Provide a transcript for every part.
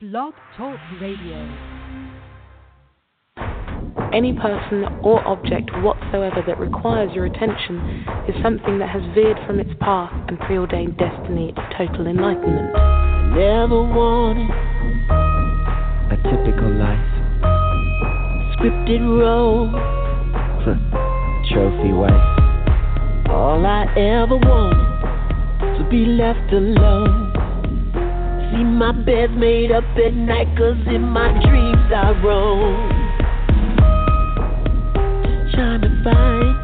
Blog Talk Radio. Any person or object whatsoever that requires your attention is something that has veered from its path and preordained destiny of total enlightenment. Never wanted a typical life. Scripted role. Trophy wife. All I ever wanted to be left alone. See my bed made up at night, cause in my dreams I roam. Trying to find,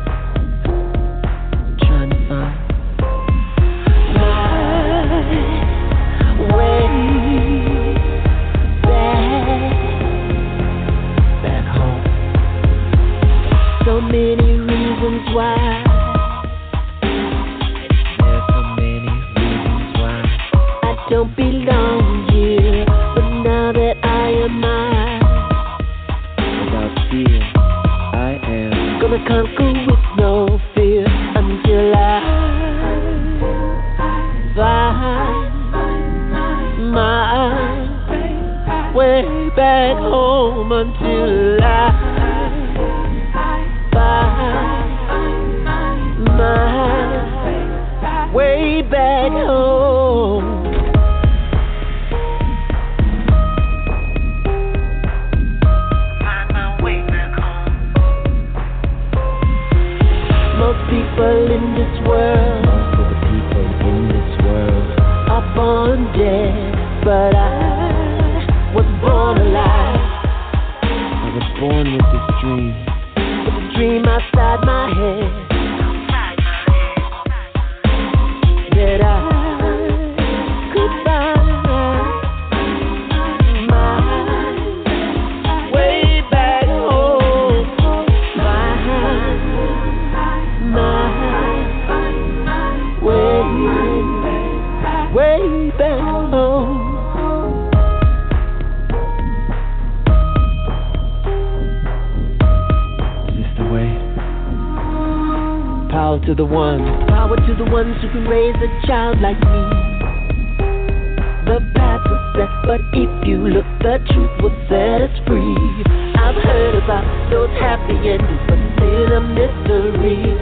those happy endings, but still a mystery.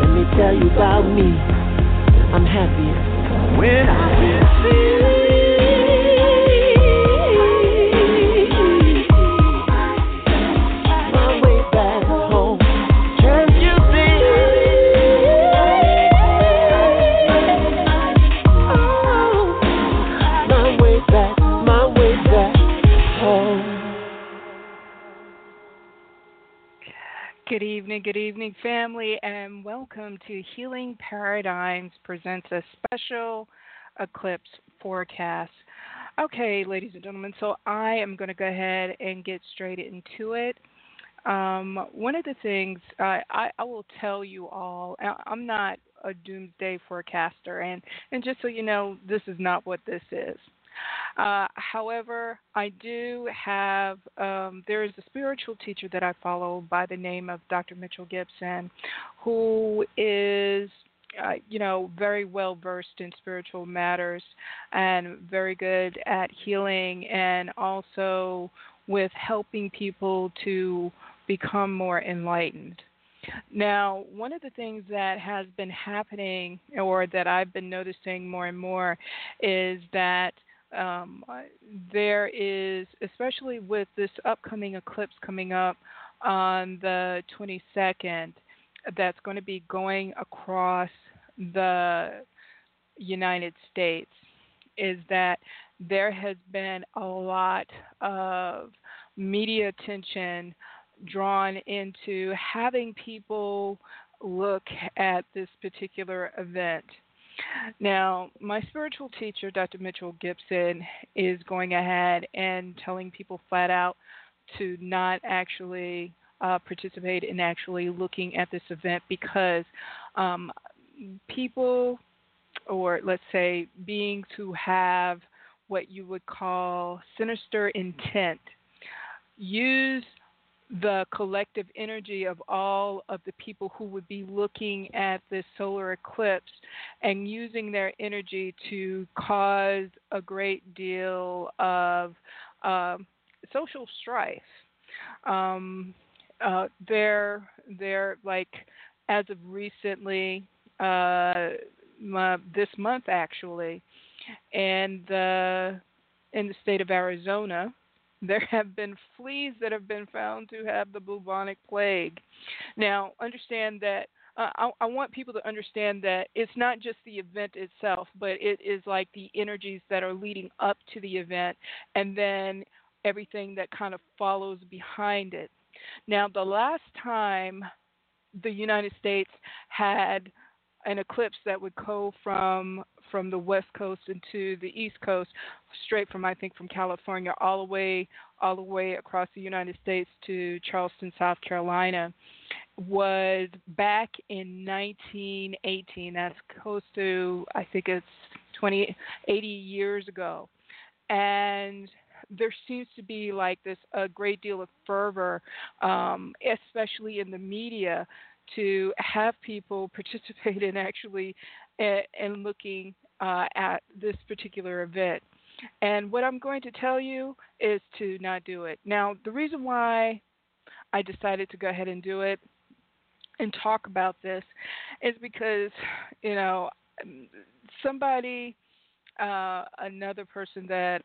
Let me tell you about me. I'm happiest when I'm My Good evening, good evening, family, and welcome to Healing Paradigms presents a special eclipse forecast. Okay, ladies and gentlemen, so I am going to go ahead and get straight into it. Um, one of the things uh, I, I will tell you all, I'm not a doomsday forecaster, and, and just so you know, this is not what this is. Uh, however, I do have, um, there is a spiritual teacher that I follow by the name of Dr. Mitchell Gibson, who is, uh, you know, very well versed in spiritual matters and very good at healing and also with helping people to become more enlightened. Now, one of the things that has been happening, or that I've been noticing more and more, is that um, there is, especially with this upcoming eclipse coming up on the 22nd, that's going to be going across the United States, is that there has been a lot of media attention drawn into having people look at this particular event. Now, my spiritual teacher, Dr. Mitchell Gibson, is going ahead and telling people flat out to not actually uh, participate in actually looking at this event because um, people, or let's say beings who have what you would call sinister intent, use the collective energy of all of the people who would be looking at this solar eclipse and using their energy to cause a great deal of um, social strife. Um, uh, they're they're like as of recently uh, this month actually, and uh, in the state of Arizona, there have been fleas that have been found to have the bubonic plague. Now, understand that. Uh, I, I, want people to understand that it's not just the event itself, but it is like the energies that are leading up to the event, and then everything that kind of follows behind it. Now, the last time the United States had an eclipse that would go from from the west coast into the east coast, straight from I think from California all the way all the way across the United States to Charleston, South Carolina, was back in 1918. That's close to I think it's 20 80 years ago, and there seems to be like this a great deal of fervor, um, especially in the media, to have people participate in actually and looking uh, at this particular event. And what I'm going to tell you is to not do it. Now, the reason why I decided to go ahead and do it and talk about this is because, you know, somebody uh, another person that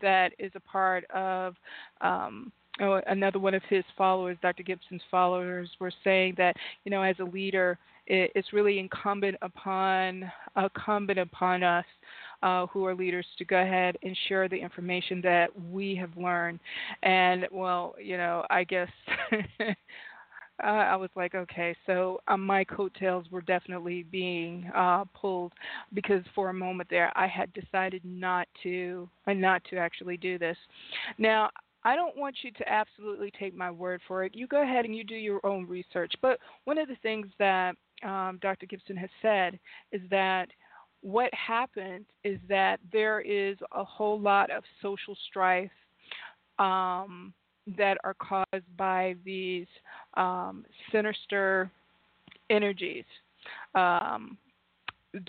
that is a part of um, oh, another one of his followers, Dr. Gibson's followers, were saying that you know as a leader, it, it's really incumbent upon incumbent upon us uh, who are leaders to go ahead and share the information that we have learned. And well, you know, I guess. uh, I was like, okay, so um, my coattails were definitely being uh, pulled because for a moment there I had decided not to, uh, not to actually do this. Now I don't want you to absolutely take my word for it. You go ahead and you do your own research. But one of the things that um, Dr. Gibson has said is that what happened is that there is a whole lot of social strife um, that are caused by these um, sinister energies. Um,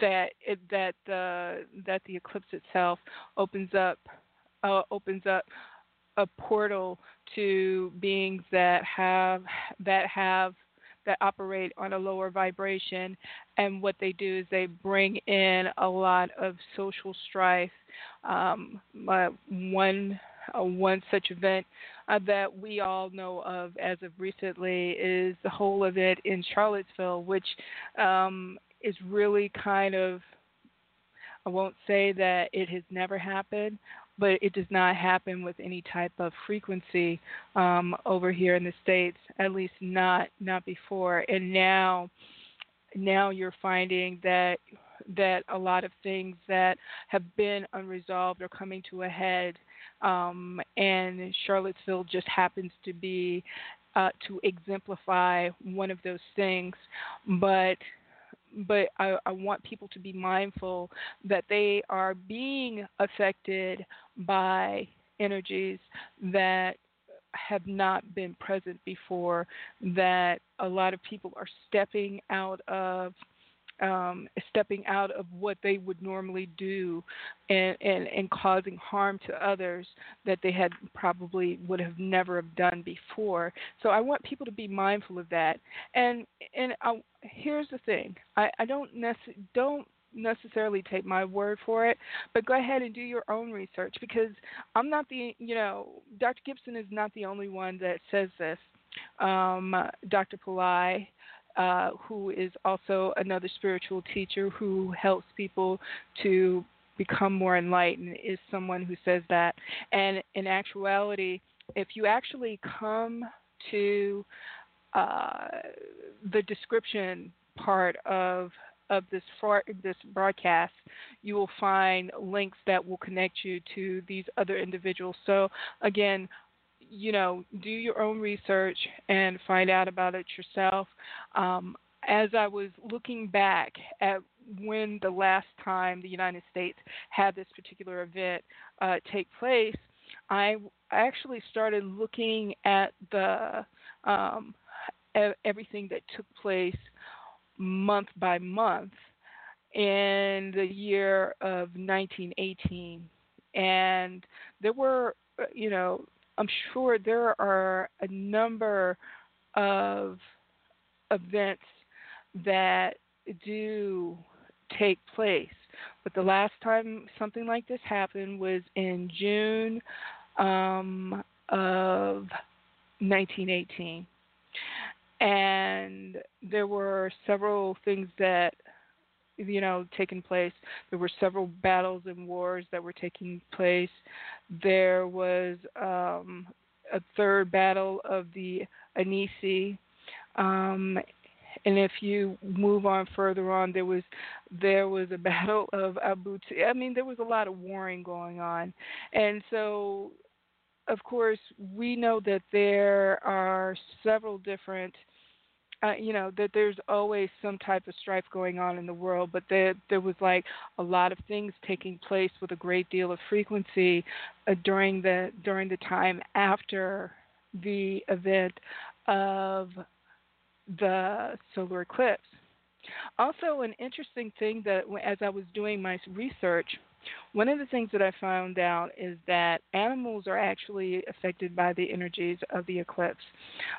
that it, that the that the eclipse itself opens up uh, opens up a portal to beings that have that have that operate on a lower vibration and what they do is they bring in a lot of social strife um, uh, one uh, one such event uh, that we all know of as of recently is the whole event in Charlottesville, which um, is really kind of I won't say that it has never happened, but it does not happen with any type of frequency um, over here in the states, at least not not before. And now, now you're finding that that a lot of things that have been unresolved are coming to a head, um, and Charlottesville just happens to be uh, to exemplify one of those things, but but I, I, want people to be mindful that they are being affected by energies that have not been present before, that a lot of people are stepping out of um, stepping out of what they would normally do and, and, and causing harm to others that they had probably would have never have done before. So I want people to be mindful of that. And and I, here's the thing: I, I don't necess- don't necessarily take my word for it, but go ahead and do your own research because I'm not the you know Dr. Gibson is not the only one that says this. Um, Dr. Pillai uh, who is also another spiritual teacher who helps people to become more enlightened, is someone who says that. And in actuality, if you actually come to uh, the description part of of this for, this broadcast, you will find links that will connect you to these other individuals. So again, you know, do your own research and find out about it yourself. Um, as I was looking back at when the last time the United States had this particular event uh, take place, I actually started looking at the um, everything that took place month by month in the year of 1918, and there were, uh, you know, I'm sure there are a number of events that do take place. But the last time something like this happened was in June um, of 1918. And there were several things that, you know, taking place. There were several battles and wars that were taking place. There was um, a third battle of the Anisi. Um, and if you move on further on, there was there was a battle of Abu. I mean, there was a lot of warring going on, and so of course we know that there are several different. Uh, you know that there's always some type of strife going on in the world, but there there was like a lot of things taking place with a great deal of frequency uh, during the during the time after the event of the solar eclipse. Also, an interesting thing that as I was doing my research, one of the things that I found out is that animals are actually affected by the energies of the eclipse.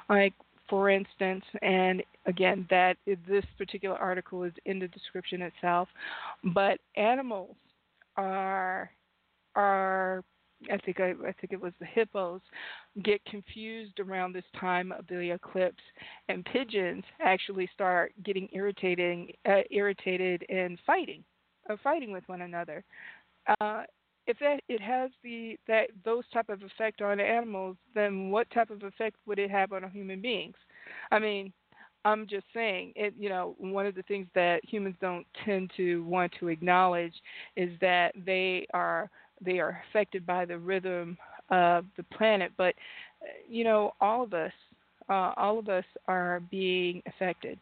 Like, for instance, and again, that this particular article is in the description itself, but animals are are I think I, I think it was the hippos get confused around this time of the eclipse, and pigeons actually start getting irritating, uh, irritated and fighting, uh, fighting with one another. Uh, if that it has the that those type of effect on animals, then what type of effect would it have on human beings? I mean, I'm just saying it. You know, one of the things that humans don't tend to want to acknowledge is that they are they are affected by the rhythm of the planet. But you know, all of us, uh, all of us are being affected.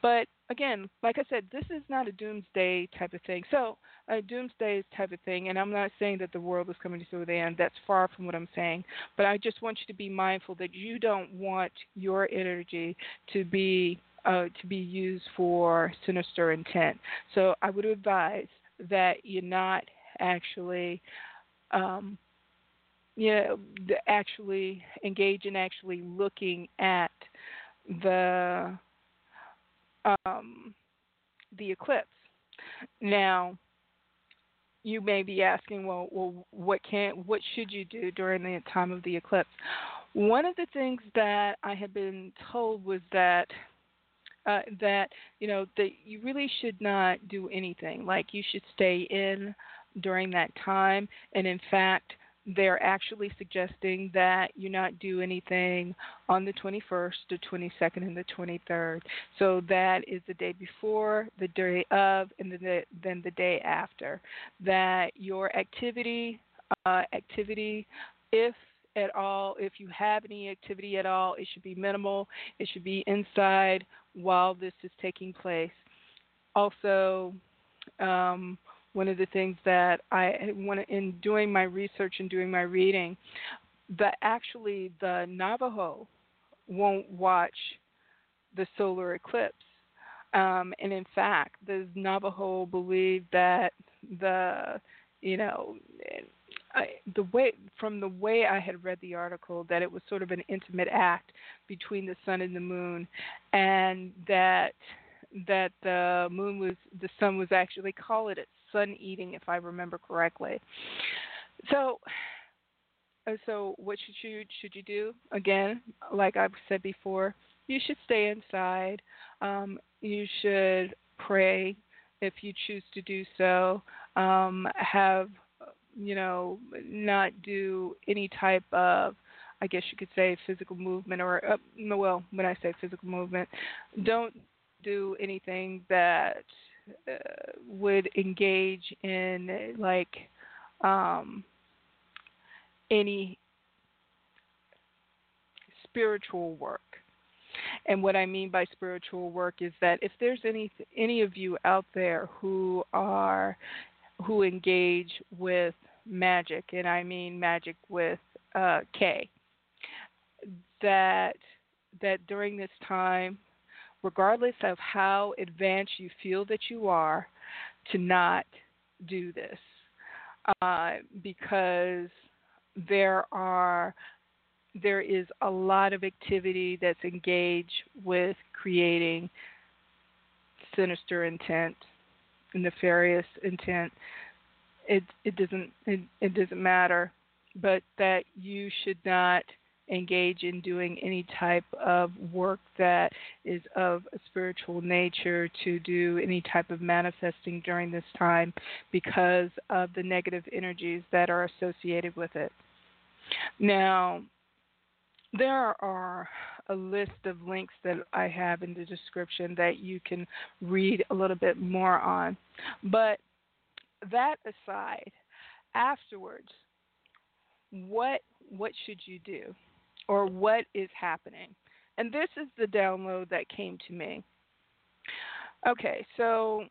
But again, like I said, this is not a doomsday type of thing. So a doomsday type of thing, and I'm not saying that the world is coming to the end. That's far from what I'm saying. But I just want you to be mindful that you don't want your energy to be uh, to be used for sinister intent. So I would advise that you not actually um, you know, actually engage in actually looking at the um, the eclipse. Now, you may be asking, well, well, what can, what should you do during the time of the eclipse? One of the things that I had been told was that uh, that you know that you really should not do anything. Like you should stay in during that time. And in fact, they're actually suggesting that you not do anything on the 21st, the 22nd, and the 23rd. So that is the day before, the day of, and then the, then the day after. That your activity, uh, activity, if at all, if you have any activity at all, it should be minimal. It should be inside while this is taking place. Also, um, one of the things that I want in doing my research and doing my reading, that actually the Navajo won't watch the solar eclipse. Um, and in fact, the Navajo believe that the, you know, I, the way from the way I had read the article that it was sort of an intimate act between the sun and the moon, and that that the moon was the sun was actually call it sun eating, if I remember correctly. So, uh, so what should you should you do? Again, like I've said before, you should stay inside. Um, you should pray if you choose to do so. Um, have you know not do any type of I guess you could say physical movement or uh, well when I say physical movement, don't do anything that uh, would engage in like um, any spiritual work. And what I mean by spiritual work is that if there's any any of you out there who are who engage with magic, and I mean magic with uh, K. That that during this time, regardless of how advanced you feel that you are, to not do this, uh, because there are there is a lot of activity that's engaged with creating sinister intent, nefarious intent. It it doesn't it, it doesn't matter, but that you should not engage in doing any type of work that is of a spiritual nature to do any type of manifesting during this time because of the negative energies that are associated with it. Now, there are a list of links that I have in the description that you can read a little bit more on. But that aside, afterwards, what what should you do? Or what is happening? And this is the download that came to me. Okay, so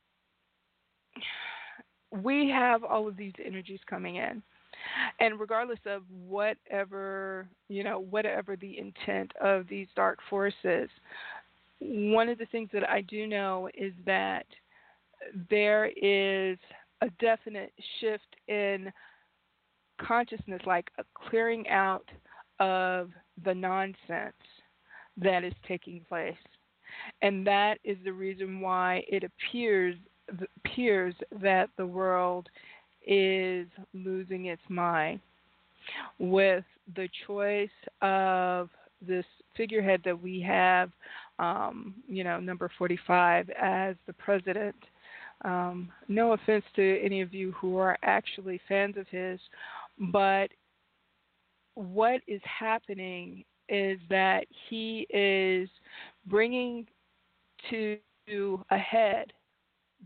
we have all of these energies coming in and regardless of whatever you know whatever the intent of these dark forces one of the things that i do know is that there is a definite shift in consciousness like a clearing out of the nonsense that is taking place and that is the reason why it appears appears that the world is losing its mind with the choice of this figurehead that we have, um, you know, number 45 as the president. Um, no offense to any of you who are actually fans of his, but what is happening is that he is bringing to a head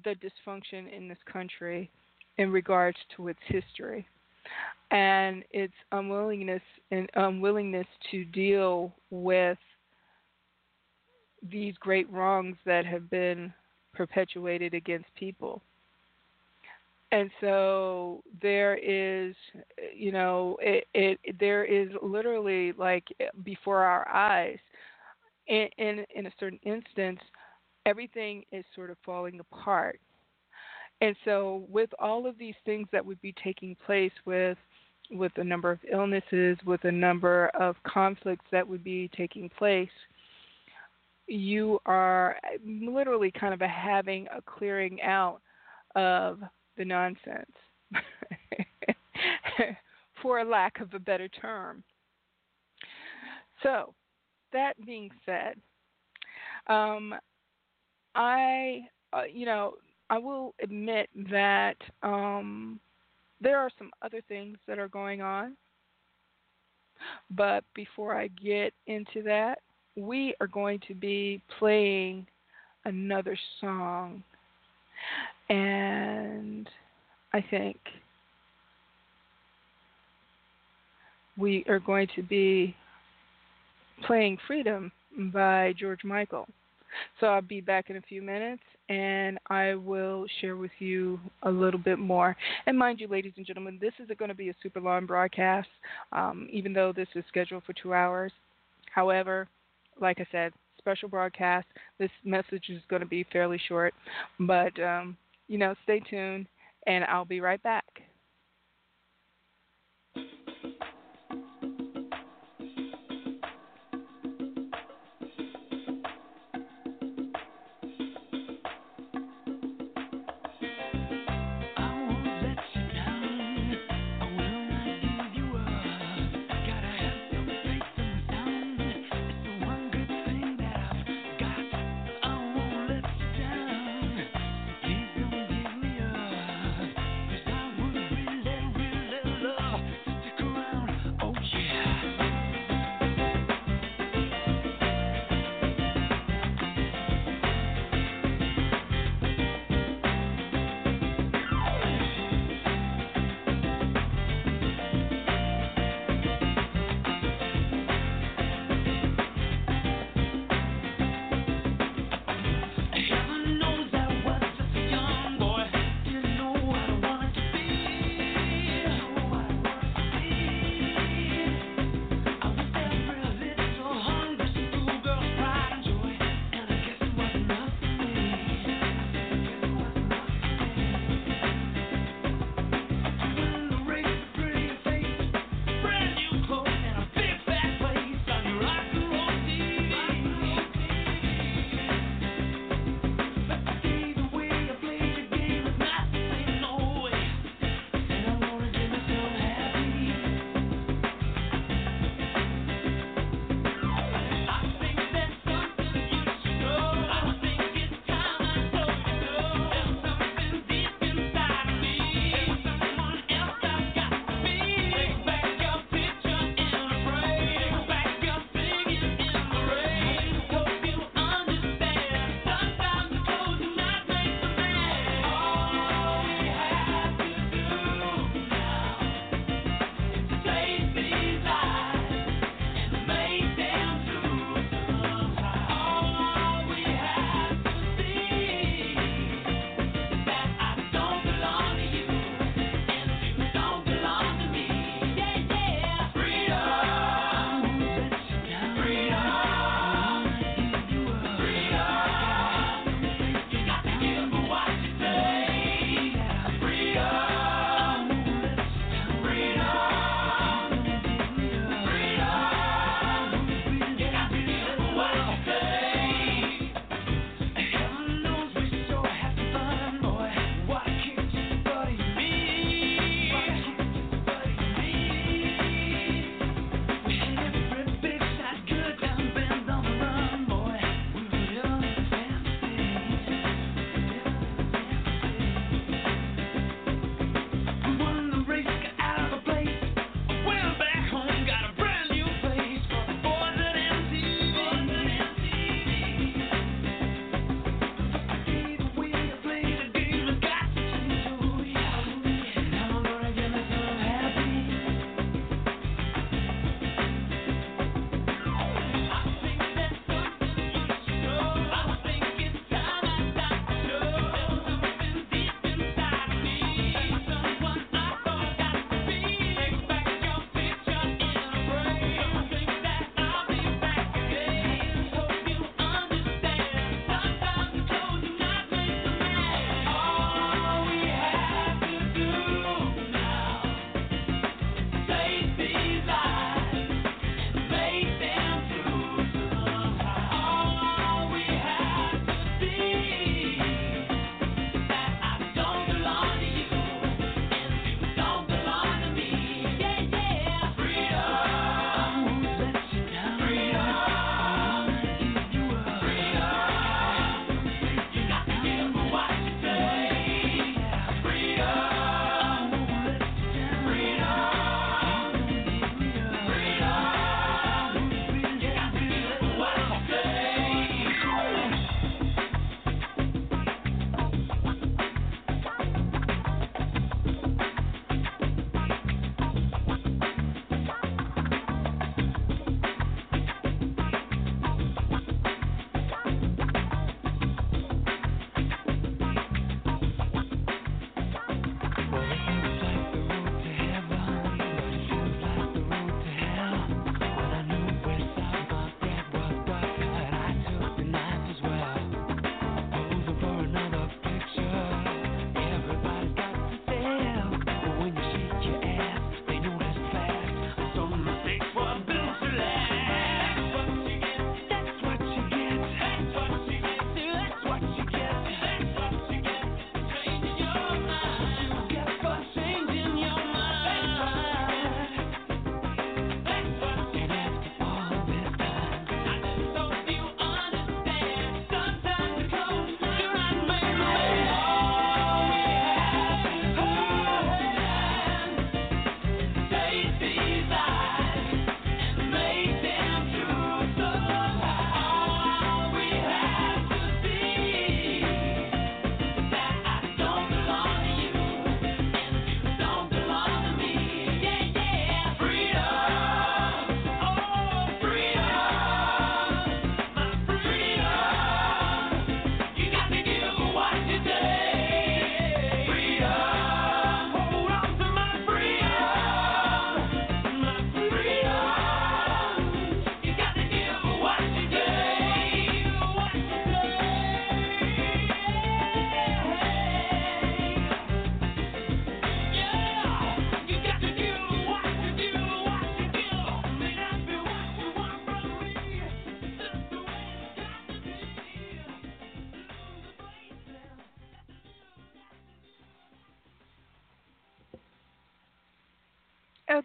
the dysfunction in this country in regards to its history and its unwillingness and unwillingness to deal with these great wrongs that have been perpetuated against people. And so there is, you know, it, it there is literally like before our eyes, in, in in a certain instance, everything is sort of falling apart. And so, with all of these things that would be taking place with with a number of illnesses, with a number of conflicts that would be taking place, you are literally kind of having a clearing out of the nonsense, for lack of a better term. So, that being said, um, I, uh, you know, I will admit that um, there are some other things that are going on. But before I get into that, we are going to be playing another song. And I think we are going to be playing Freedom by George Michael. So I'll be back in a few minutes and I will share with you a little bit more. And mind you, ladies and gentlemen, this isn't going to be a super long broadcast, um, even though this is scheduled for two hours. However, like I said, special broadcast. This message is going to be fairly short, but um, you know, stay tuned, and I'll be right back.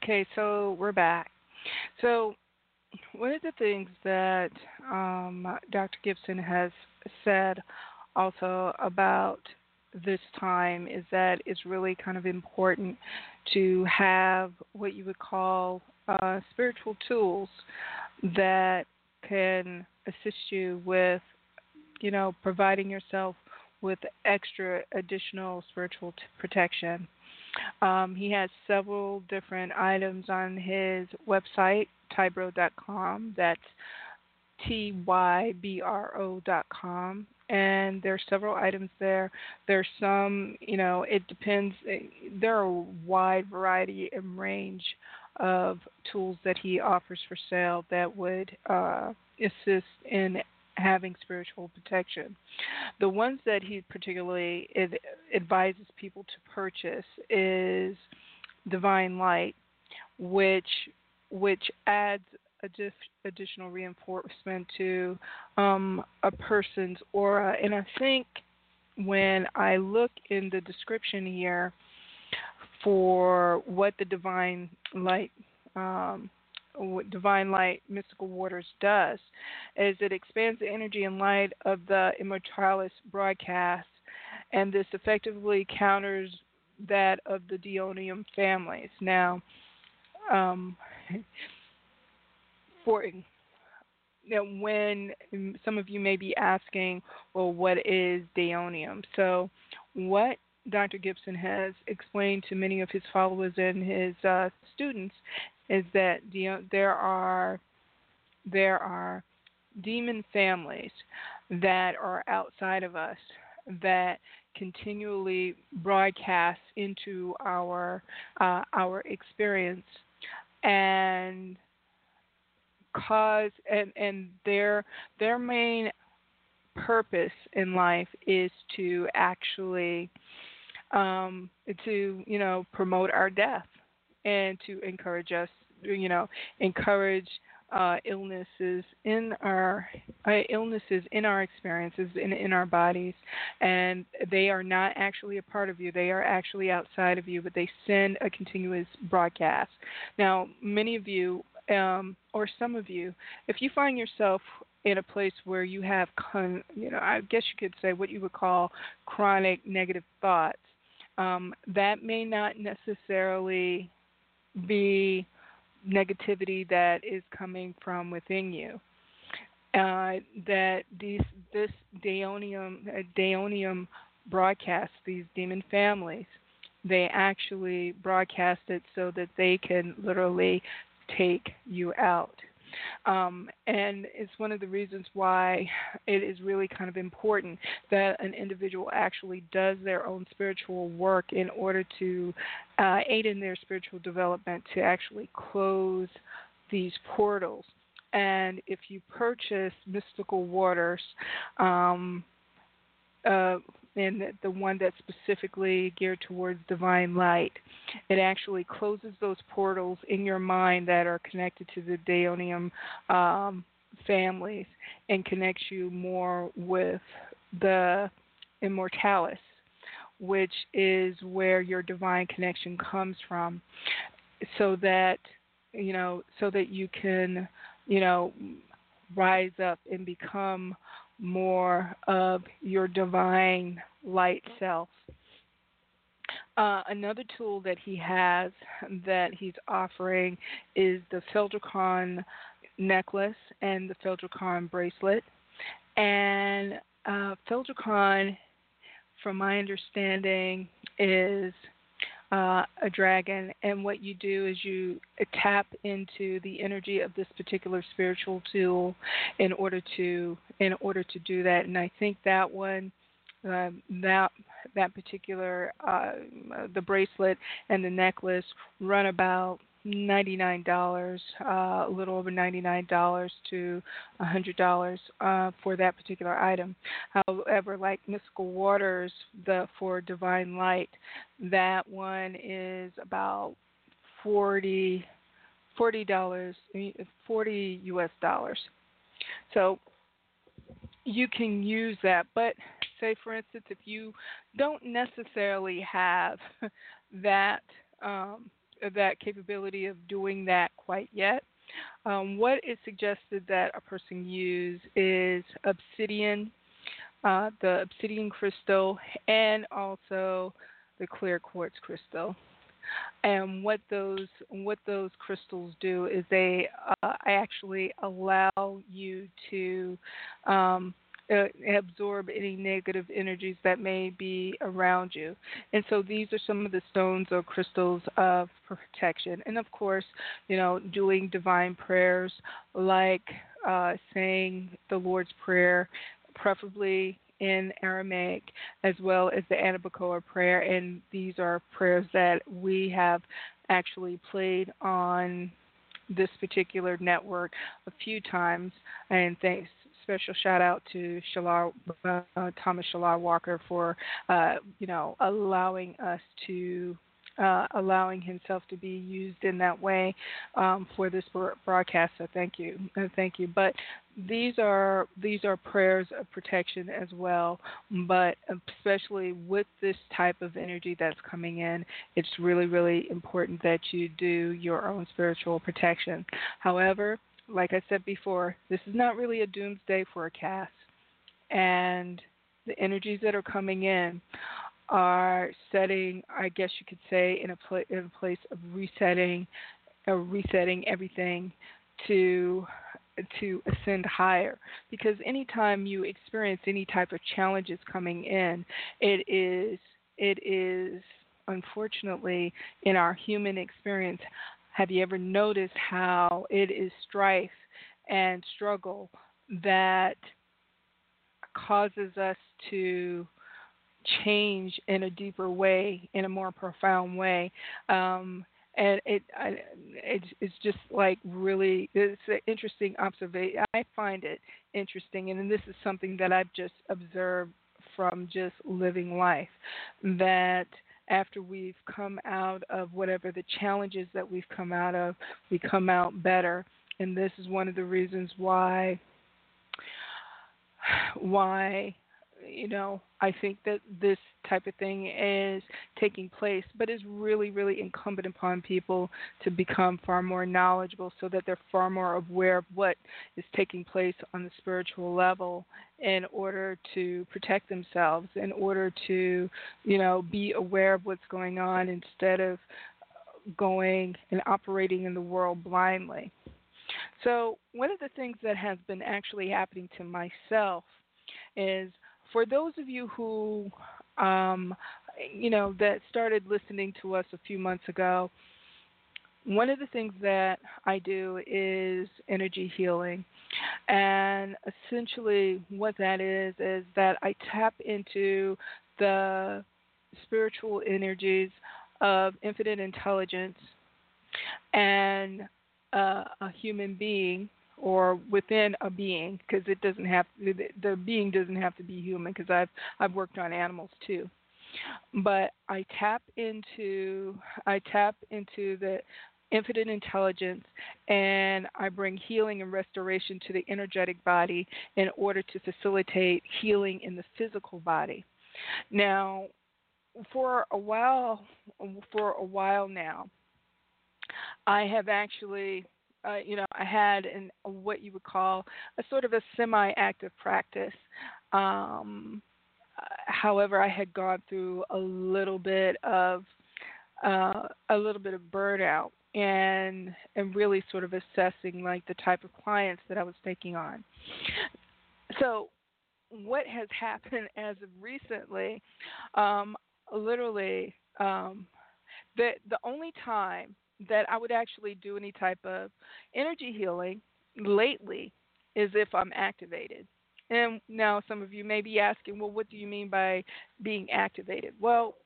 Okay, so we're back. So, one of the things that um, Dr. Gibson has said also about this time is that it's really kind of important to have what you would call uh, spiritual tools that can assist you with, you know, providing yourself with extra additional spiritual t- protection. Um, he has several different items on his website, tybro.com. That's T Y B R O.com. And there's several items there. There's some, you know, it depends. There are a wide variety and range of tools that he offers for sale that would uh, assist in having spiritual protection. The ones that he particularly advises people to purchase is Divine Light, which which adds additional reinforcement to um, a person's aura. And I think when I look in the description here for what the Divine Light um, what Divine Light Mystical Waters does is it expands the energy and light of the Immortalis broadcast, and this effectively counters that of the Dionium families. Now, um, for know, when some of you may be asking, well, what is Dionium? So, what Dr. Gibson has explained to many of his followers and his uh, students is that there are there are demon families that are outside of us that continually broadcast into our uh, our experience and cause and and their their main purpose in life is to actually um, to you know promote our death and to encourage us, you know, encourage uh, illnesses in our uh, illnesses in our experiences in in our bodies, and they are not actually a part of you. They are actually outside of you, but they send a continuous broadcast. Now, many of you, um, or some of you, if you find yourself in a place where you have, con- you know, I guess you could say what you would call chronic negative thoughts, um, that may not necessarily be negativity that is coming from within you. Uh, that these this Daonium uh, Daonium broadcasts these demon families, they actually broadcast it so that they can literally take you out. Um, and it's one of the reasons why it is really kind of important that an individual actually does their own spiritual work in order to uh, aid in their spiritual development to actually close these portals. And if you purchase mystical waters, um, uh, and the one that's specifically geared towards divine light. It actually closes those portals in your mind that are connected to the Daonium um, families and connects you more with the immortalis, which is where your divine connection comes from, so that you know, so that you can, you know, rise up and become more of your divine light self. Uh, another tool that he has that he's offering is the Feldricon necklace and the Feldricon bracelet. And uh, from my understanding, is uh, a dragon, and what you do is you tap into the energy of this particular spiritual tool in order to in order to do that. And I think that one, uh, that that particular uh, the bracelet and the necklace run about $99, uh, a little over $99 to $100 uh, for that particular item. However, like Mystical Waters, the for Divine Light, that one is about 40 $40 40 US dollars. So you can use that, but say for instance if you don't necessarily have that um, that capability of doing that quite yet. Um, what is suggested that a person use is obsidian, uh, the obsidian crystal, and also the clear quartz crystal. And what those what those crystals do is they uh, actually allow you to um, uh, absorb any negative energies that may be around you. And so these are some of the stones or crystals of protection. And of course, you know, doing divine prayers like uh, saying the Lord's Prayer, preferably in Aramaic, as well as the Ana Bekoach prayer. And these are prayers that we have actually played on this particular network a few times. And thanks special shout out to Shalar, uh, Thomas Shalar Walker for, uh, you know, allowing us to uh, allowing himself to be used in that way um, for this broadcast. So thank you, uh, thank you. But these are these are prayers of protection as well. But especially with this type of energy that's coming in, it's really really important that you do your own spiritual protection. However, like I said before, this is not really a doomsday forecast, and the energies that are coming in are setting, I guess you could say, in a, pl- in a place of resetting, uh, resetting everything to to ascend higher. Because anytime you experience any type of challenges coming in, it is it is unfortunately in our human experience have you ever noticed how it is strife and struggle that causes us to change in a deeper way, in a more profound way? Um, and it, I, it it's just like really it's an interesting observation. I find it interesting, and this is something that I've just observed from just living life that after we've come out of whatever the challenges that we've come out of, we come out better. And this is one of the reasons why why you know, I think that this type of thing is taking place, but it's really, really incumbent upon people to become far more knowledgeable so that they're far more aware of what is taking place on the spiritual level in order to protect themselves, in order to, you know, be aware of what's going on instead of going and operating in the world blindly. So, one of the things that has been actually happening to myself is for those of you who, um, you know, that started listening to us a few months ago, one of the things that I do is energy healing. And essentially, what that is, is that I tap into the spiritual energies of infinite intelligence and uh, a human being or within a being because it doesn't have the being doesn't have to be human because I've I've worked on animals too. But I tap into I tap into the infinite intelligence and I bring healing and restoration to the energetic body in order to facilitate healing in the physical body. Now, for a while for a while now, I have actually uh, you know, I had an what you would call a sort of a semi-active practice. Um, however, I had gone through a little bit of uh, a little bit of burnout and and really sort of assessing like the type of clients that I was taking on. So, what has happened as of recently? Um, literally, um, the the only time that I would actually do any type of energy healing lately is if I'm activated. And now some of you may be asking, well, what do you mean by being activated? Well,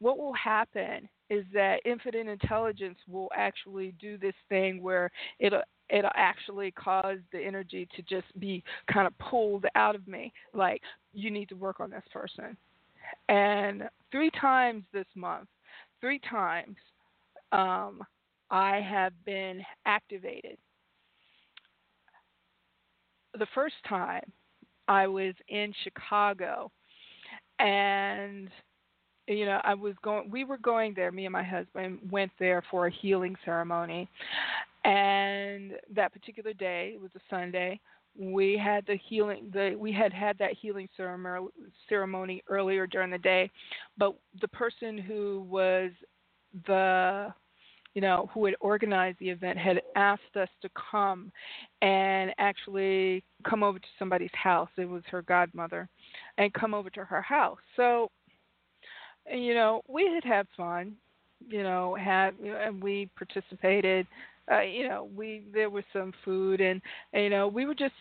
what will happen is that infinite intelligence will actually do this thing where it'll it'll actually cause the energy to just be kind of pulled out of me like you need to work on this person and three times this month three times um, I have been activated. The first time I was in Chicago, and you know, I was going. We were going there. Me and my husband went there for a healing ceremony, and that particular day, it was a Sunday. We had the healing. The we had had that healing ceremony ceremony earlier during the day, but the person who was the you know, who had organized the event had asked us to come and actually come over to somebody's house. It was her godmother, and come over to her house. So, you know, we had had fun. You know, had and we participated. Uh, you know, we there was some food and, and you know we were just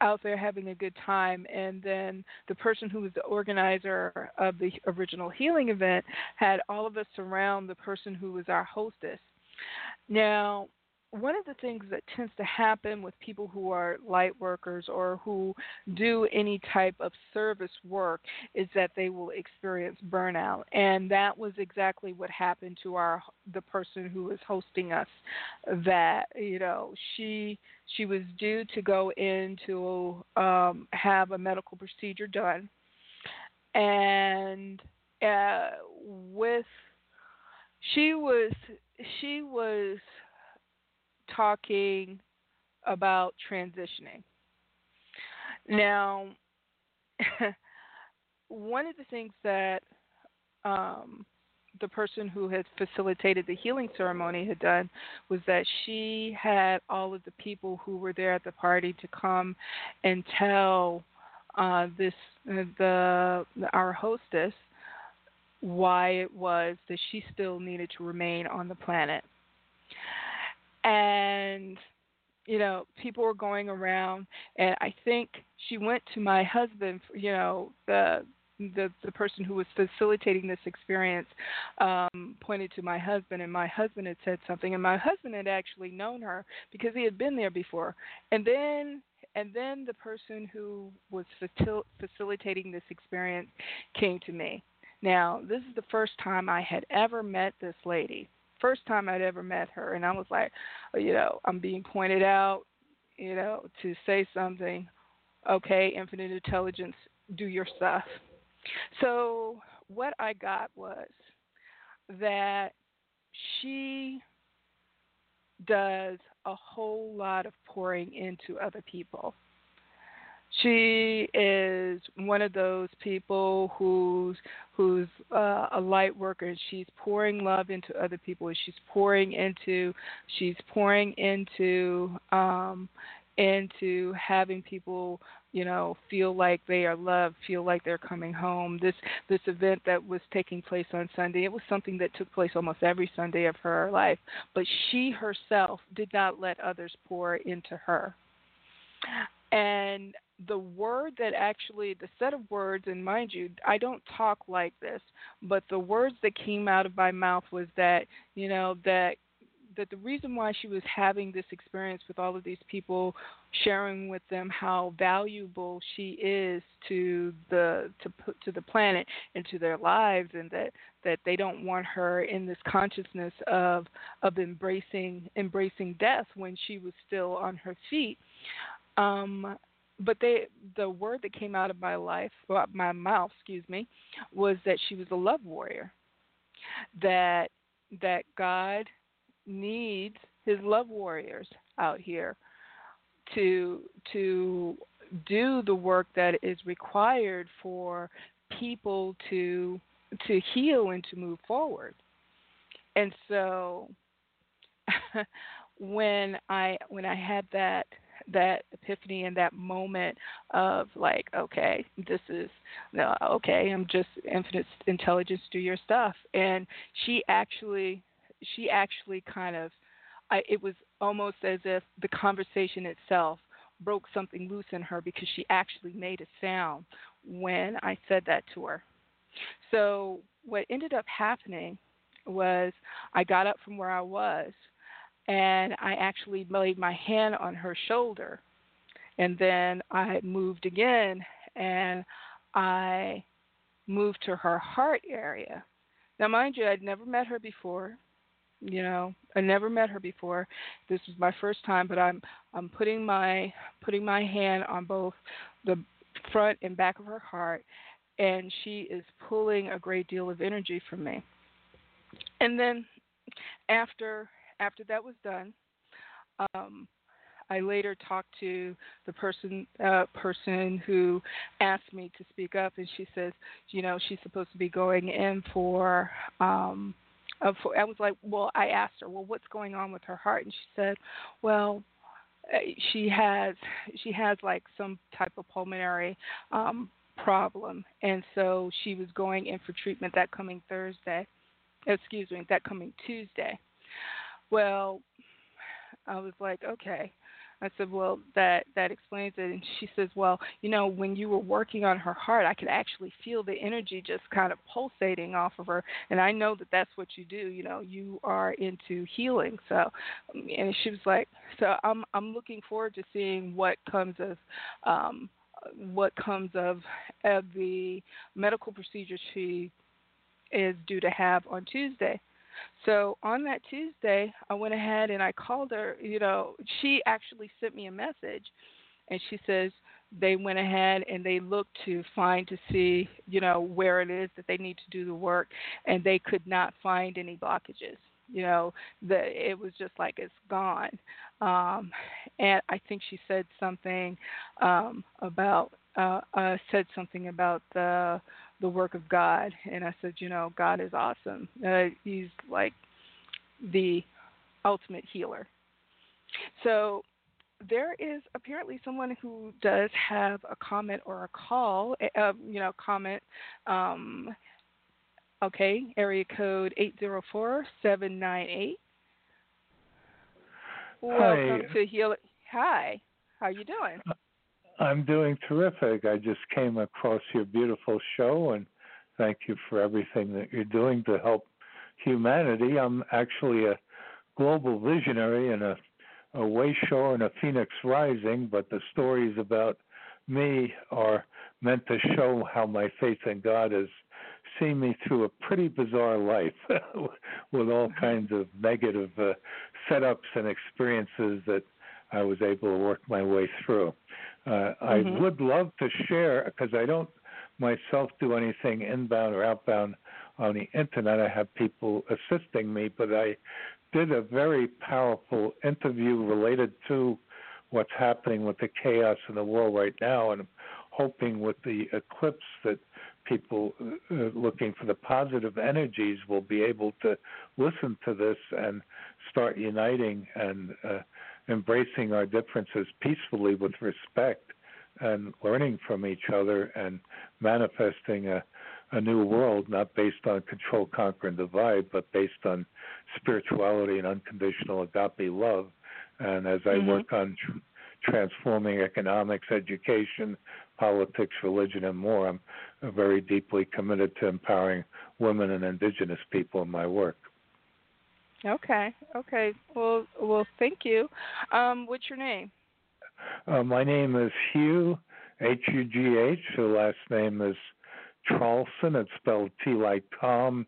out there having a good time. And then the person who was the organizer of the original healing event had all of us surround the person who was our hostess. Now, one of the things that tends to happen with people who are light workers or who do any type of service work is that they will experience burnout and that was exactly what happened to our the person who was hosting us that you know she she was due to go in to um have a medical procedure done and uh with she was she was talking about transitioning. Now, one of the things that um, the person who had facilitated the healing ceremony had done was that she had all of the people who were there at the party to come and tell uh, this uh, the our hostess why it was that she still needed to remain on the planet. And you know, people were going around, and I think she went to my husband. You know, the the the person who was facilitating this experience um, pointed to my husband, and my husband had said something, and my husband had actually known her because he had been there before. And then and then the person who was facil- facilitating this experience came to me now, this is the first time I had ever met this lady. First time I'd ever met her, and I was like, oh, you know, I'm being pointed out, you know, to say something. Okay, infinite intelligence, do your stuff. So, what I got was that she does a whole lot of pouring into other people she is one of those people who's who's uh, a light worker. And she's pouring love into other people. She's pouring into she's pouring into um into having people you know feel like they are loved feel like they're coming home. This this event that was taking place on sunday it was something that took place almost every sunday of her life. But she herself did not let others pour into her. And the word that actually the set of words and mind you i don't talk like this but the words that came out of my mouth was that you know that that the reason why she was having this experience with all of these people sharing with them how valuable she is to the to to the planet and to their lives and that that they don't want her in this consciousness of of embracing embracing death when she was still on her feet um but they the word that came out of my life well, my mouth excuse me was that she was a love warrior. That that god needs his love warriors out here to to do the work that is required for people to to heal and to move forward. And so when i when i had that that epiphany and that moment of like, okay, this is okay, I'm just infinite intelligence, do your stuff. And she actually, she actually kind of, I, it was almost as if the conversation itself broke something loose in her because she actually made a sound when I said that to her. So what ended up happening was I got up from where I was and I actually laid my hand on her shoulder. And then I moved again and I moved to her heart area. Now, mind you, I'd never met her before. You know, I never met her before. This was my first time, but I'm I'm putting my putting my hand on both the front and back of her heart, and she is pulling a great deal of energy from me. And then after after that was done, um, I later talked to the person uh, person who asked me to speak up, and she says, you know, she's supposed to be going in for. Um, uh, for, I was like, well, I asked her, well, what's going on with her heart, and she said, well, uh, she has she has like some type of pulmonary um, problem, and so she was going in for treatment that coming Thursday. Excuse me, that coming Tuesday. Well, I was like, okay. I said, well, that that explains it. And she says, well, you know, when you were working on her heart, I could actually feel the energy just kind of pulsating off of her. And I know that that's what you do. You know, you are into healing. So, and she was like, so I'm I'm looking forward to seeing what comes of. Um, what comes of, of the medical procedure she is due to have on Tuesday. So on that Tuesday, I went ahead and I called her. You know, she actually sent me a message, and she says they went ahead and they looked to find to see, you know, where it is that they need to do the work, and they could not find any blockages. You know, the it was just like it's gone. Um, and I think she said something um, about uh, uh, said something about the the work of God, and I said, you know, God is awesome. Uh, he's like the ultimate healer. So there is apparently someone who does have a comment or a call, uh, you know, comment. Um, okay, area code eight zero four seven nine eight. Welcome to Heal. Hi, how you doing? I'm doing terrific. I just came across your beautiful show and thank you for everything that you're doing to help humanity. I'm actually a global visionary and a, a Wayshower and a Phoenix Rising, but the stories about me are meant to show how my faith in God has seen me through a pretty bizarre life with all mm-hmm. kinds of negative uh, setups and experiences that I was able to work my way through. Uh, mm-hmm. I would love to share because I don't myself do anything inbound or outbound on the internet. I have people assisting me, but I did a very powerful interview related to what's happening with the chaos in the world right now, and I'm hoping with the eclipse that people uh, looking for the positive energies will be able to listen to this and start uniting and uh, embracing our differences peacefully with respect and learning from each other and manifesting a, a new world not based on control, conquer, and divide, but based on spirituality and unconditional agape love. And as I mm-hmm. work on tr- transforming economics, education, politics, religion, and more, I'm very deeply committed to empowering women and indigenous people in my work. Okay. Okay. Well, well, thank you. Um, what's your name? Uh, my name is Hugh H U G H. The last name is Traulsen. It's spelled T like Tom,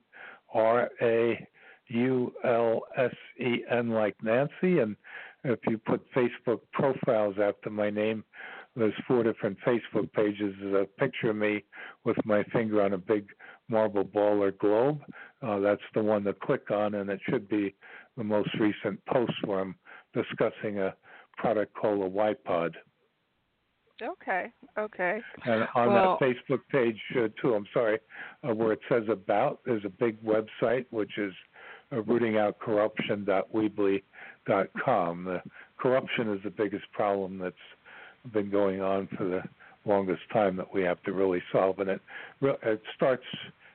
R A U L S E N like Nancy. And if you put Facebook profiles after my name, there's four different Facebook pages. There's a picture of me with my finger on a big marble ball or globe. Uh, that's the one to click on, and it should be the most recent post where I'm discussing a product called a YPod. Okay, okay. And on well, that Facebook page uh, too, I'm sorry, uh, where it says about, there's a big website which is uh, rootingoutcorruption.weebly.com. The corruption is the biggest problem that's been going on for the longest time that we have to really solve, and it it starts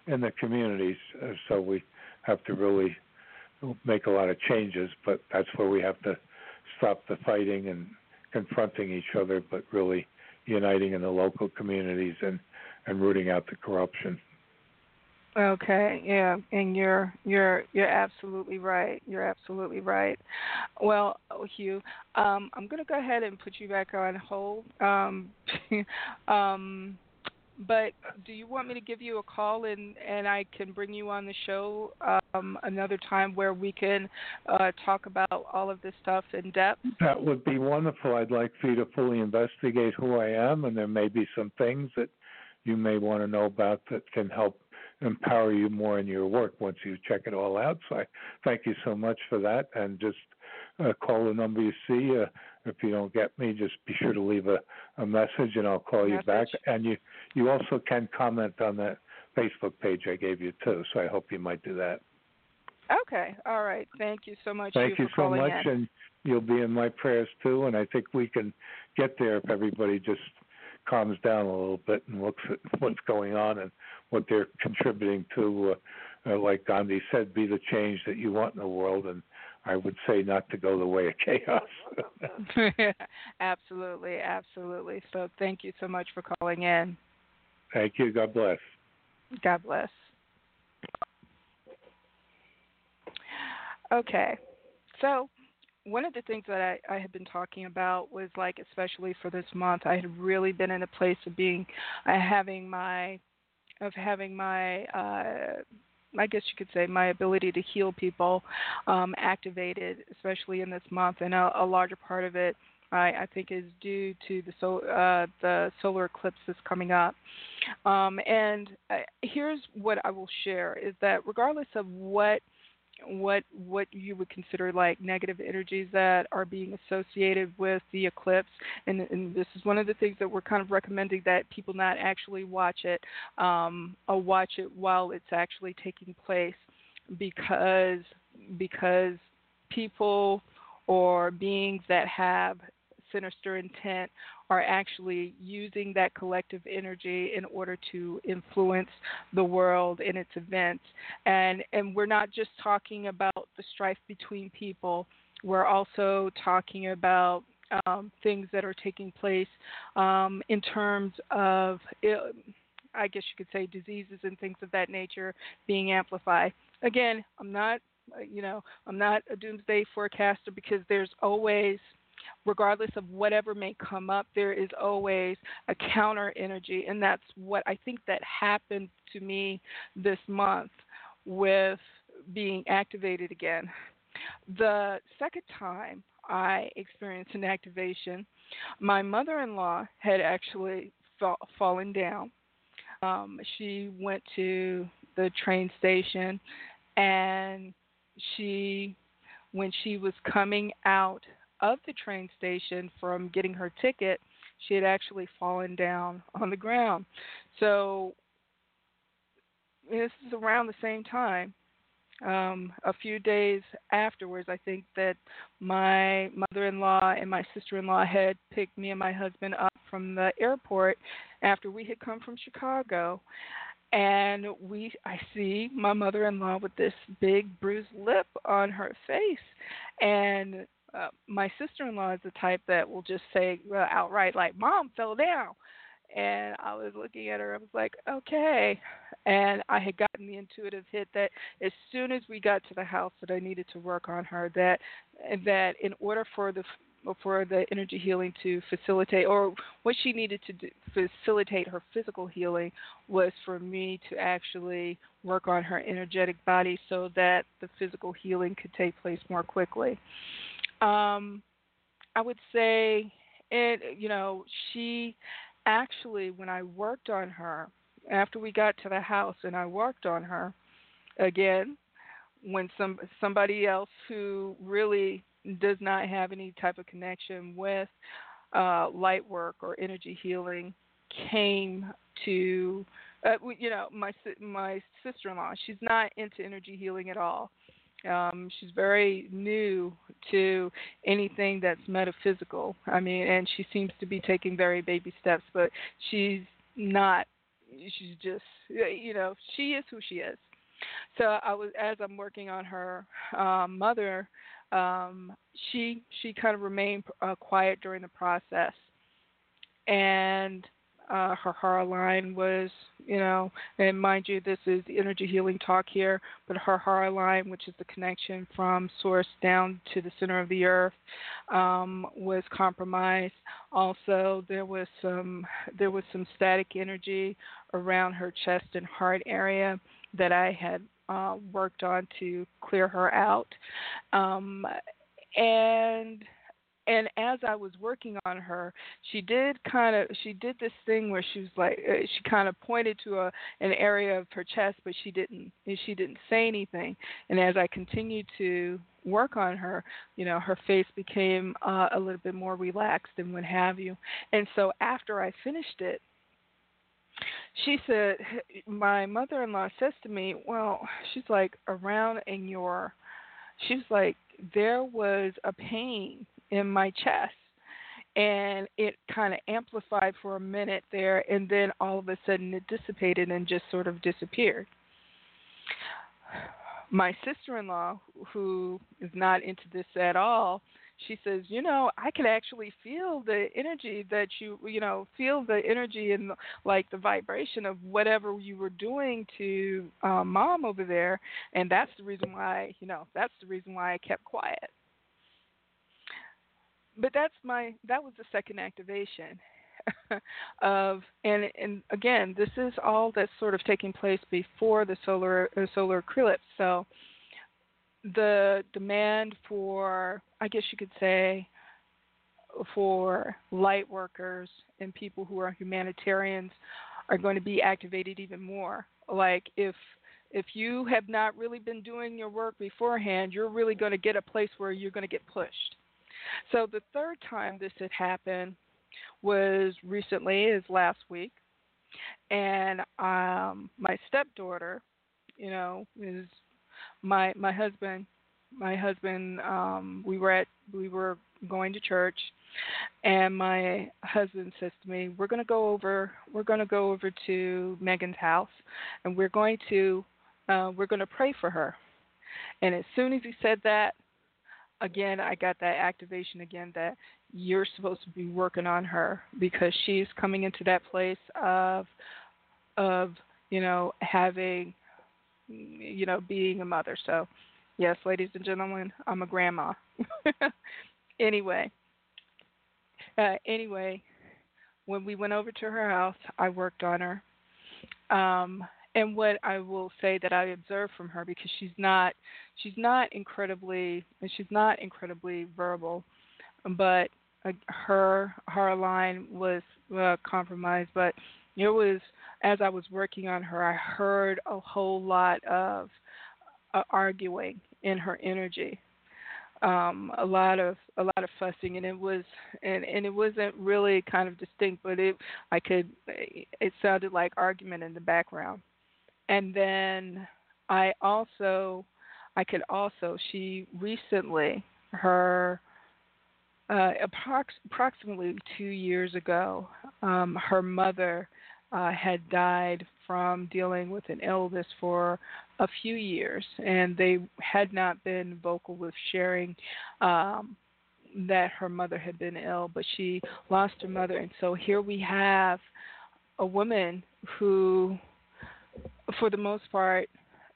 in the communities, uh, so we have to really make a lot of changes. But that's where we have to stop the fighting and confronting each other, but really uniting in the local communities and and rooting out the corruption. Okay, yeah, and you're you're you're absolutely right. You're absolutely right. Well, Hugh, um, I'm going to go ahead and put you back on hold. Um, um, but do you want me to give you a call and and I can bring you on the show um, another time where we can uh, talk about all of this stuff in depth? That would be wonderful. I'd like for you to fully investigate who I am, and there may be some things that you may want to know about that can help empower you more in your work once you check it all out. So I thank you so much for that, and just uh, call the number you see. Uh, if you don't get me, just be sure to leave a, a message, and I'll call message. you back. And you you also can comment on that Facebook page I gave you too. So I hope you might do that. Okay. All right. Thank you so much. Thank you, you so much, in. and you'll be in my prayers too. And I think we can get there if everybody just calms down a little bit and looks at what's going on and what they're contributing to. Uh, uh, like Gandhi said, be the change that you want in the world, and I would say not to go the way of chaos. absolutely, absolutely. So thank you so much for calling in. Thank you. God bless. God bless. Okay, so one of the things that I, I had been talking about was like, especially for this month, I had really been in a place of being, uh, having my, of having my, uh, I guess you could say, my ability to heal people um, activated, especially in this month, and a, a larger part of it. I, I think is due to the so, uh, the solar eclipse that's coming up. Um, and uh, here's what I will share: is that regardless of what what what you would consider like negative energies that are being associated with the eclipse? And, and this is one of the things that we're kind of recommending that people not actually watch it um, or watch it while it's actually taking place because because people or beings that have sinister intent are actually using that collective energy in order to influence the world in its events. And and we're not just talking about the strife between people. We're also talking about um, things that are taking place um, in terms of, I guess you could say, diseases and things of that nature being amplified. Again, I'm not, you know, I'm not a doomsday forecaster because there's always regardless of whatever may come up, there is always a counter energy. And that's what I think that happened to me this month with being activated again. The second time I experienced an activation, my mother in law had actually fall, fallen down. Um, she went to the train station and she, when she was coming out of the train station from getting her ticket, she had actually fallen down on the ground. So this is around the same time. Um, a few days afterwards, I think that my mother in law and my sister in law had picked me and my husband up from the airport after we had come from Chicago. And we I see my mother in law with this big bruised lip on her face. And uh, my sister-in-law is the type that will just say outright, like, "Mom fell down," and I was looking at her. I was like, "Okay," and I had gotten the intuitive hit that as soon as we got to the house, that I needed to work on her. That that in order for the for the energy healing to facilitate, or what she needed to do, facilitate her physical healing, was for me to actually work on her energetic body so that the physical healing could take place more quickly. Um, I would say it. You know, she actually, when I worked on her after we got to the house, and I worked on her again, when some somebody else who really does not have any type of connection with uh, light work or energy healing came to uh, you know my my sister-in-law she's not into energy healing at all um, she's very new to anything that's metaphysical. I mean, and she seems to be taking very baby steps, but she's not. She's just, you know, she is who she is. So I was, as I'm working on her um, mother, um, she she kind of remained uh, quiet during the process, and uh, her hara line was, you know, and mind you, this is energy healing talk here, but her hara line, which is the connection from source down to the center of the earth, um, was compromised. Also, there was some there was some static energy around her chest and heart area that I had uh, worked on to clear her out, um, and and as I was working on her, she did kind of she did this thing where she was like uh, she kind of pointed to a an area of her chest, but she didn't she didn't say anything. And as I continued to work on her, you know, her face became uh, a little bit more relaxed and what have you. And so after I finished it, she said, my mother-in-law says to me, well, she's like around in your, she's like there was a pain in my chest. And it kind of amplified for a minute there and then all of a sudden it dissipated and just sort of disappeared. My sister-in-law who is not into this at all she says you know i can actually feel the energy that you you know feel the energy and like the vibration of whatever you were doing to um, mom over there and that's the reason why you know that's the reason why i kept quiet but that's my that was the second activation of and and again this is all that's sort of taking place before the solar uh, solar eclipse. So the demand for i guess you could say for light workers and people who are humanitarians are going to be activated even more. Like if if you have not really been doing your work beforehand you're really going to get a place where you're going to get pushed so the third time this had happened was recently, is last week, and um, my stepdaughter, you know, is my my husband. My husband, um, we were at we were going to church, and my husband says to me, "We're going to go over. We're going to go over to Megan's house, and we're going to uh, we're going to pray for her." And as soon as he said that, again, I got that activation again that you're supposed to be working on her because she's coming into that place of of you know having you know being a mother. So, yes, ladies and gentlemen, I'm a grandma. anyway, uh, anyway, when we went over to her house, I worked on her. Um, and what I will say that I observed from her because she's not she's not incredibly and she's not incredibly verbal, but uh, her her line was uh, compromised. But it was as I was working on her, I heard a whole lot of uh, arguing in her energy. Um, a lot of a lot of fussing, and it was and and it wasn't really kind of distinct, but it I could it sounded like argument in the background and then I also I could also she recently her uh, approx- approximately two years ago um, her mother uh, had died from dealing with an illness for a few years. And they had not been vocal with sharing um, that her mother had been ill but she lost her mother. And so here we have a woman who for the most part,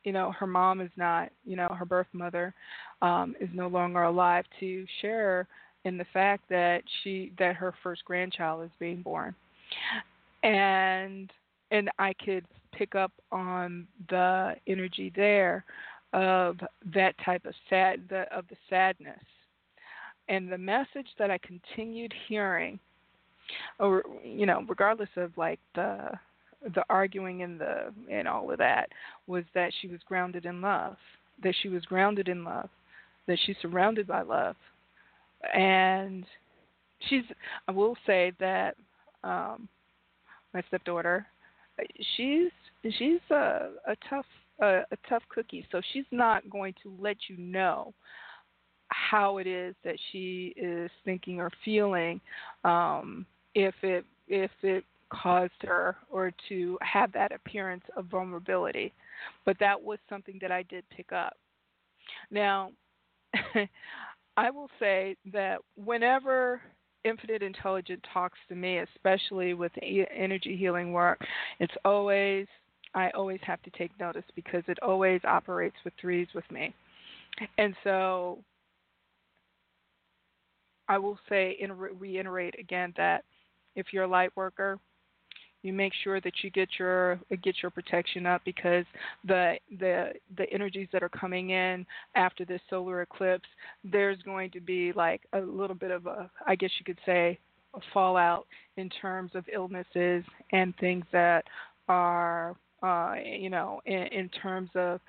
you know, her mom is not, you know, her birth mother um, is no longer alive to share in the fact that she that her first grandchild is being born, and and I could pick up on the energy there of that type of sad the, of the sadness, and the message that I continued hearing, or you know, regardless of like the the arguing and the and all of that was that she was grounded in love, that she was grounded in love, that she's surrounded by love, and she's. I will say that um, my stepdaughter, she's she's a, a tough a, a tough cookie, so she's not going to let you know how it is that she is thinking or feeling um, if it if it caused her or to have that appearance of vulnerability. But that was something that I did pick up. Now, I will say that whenever infinite intelligence talks to me, especially with energy healing work, it's always I always have to take notice because it always operates with threes with me. And so I will say and reiterate again that if you're a light worker, you make sure that you get your get your protection up because the the the energies that are coming in after this solar eclipse, there's going to be like a little bit of a I guess you could say a fallout in terms of illnesses and things that are uh, you know in, in terms of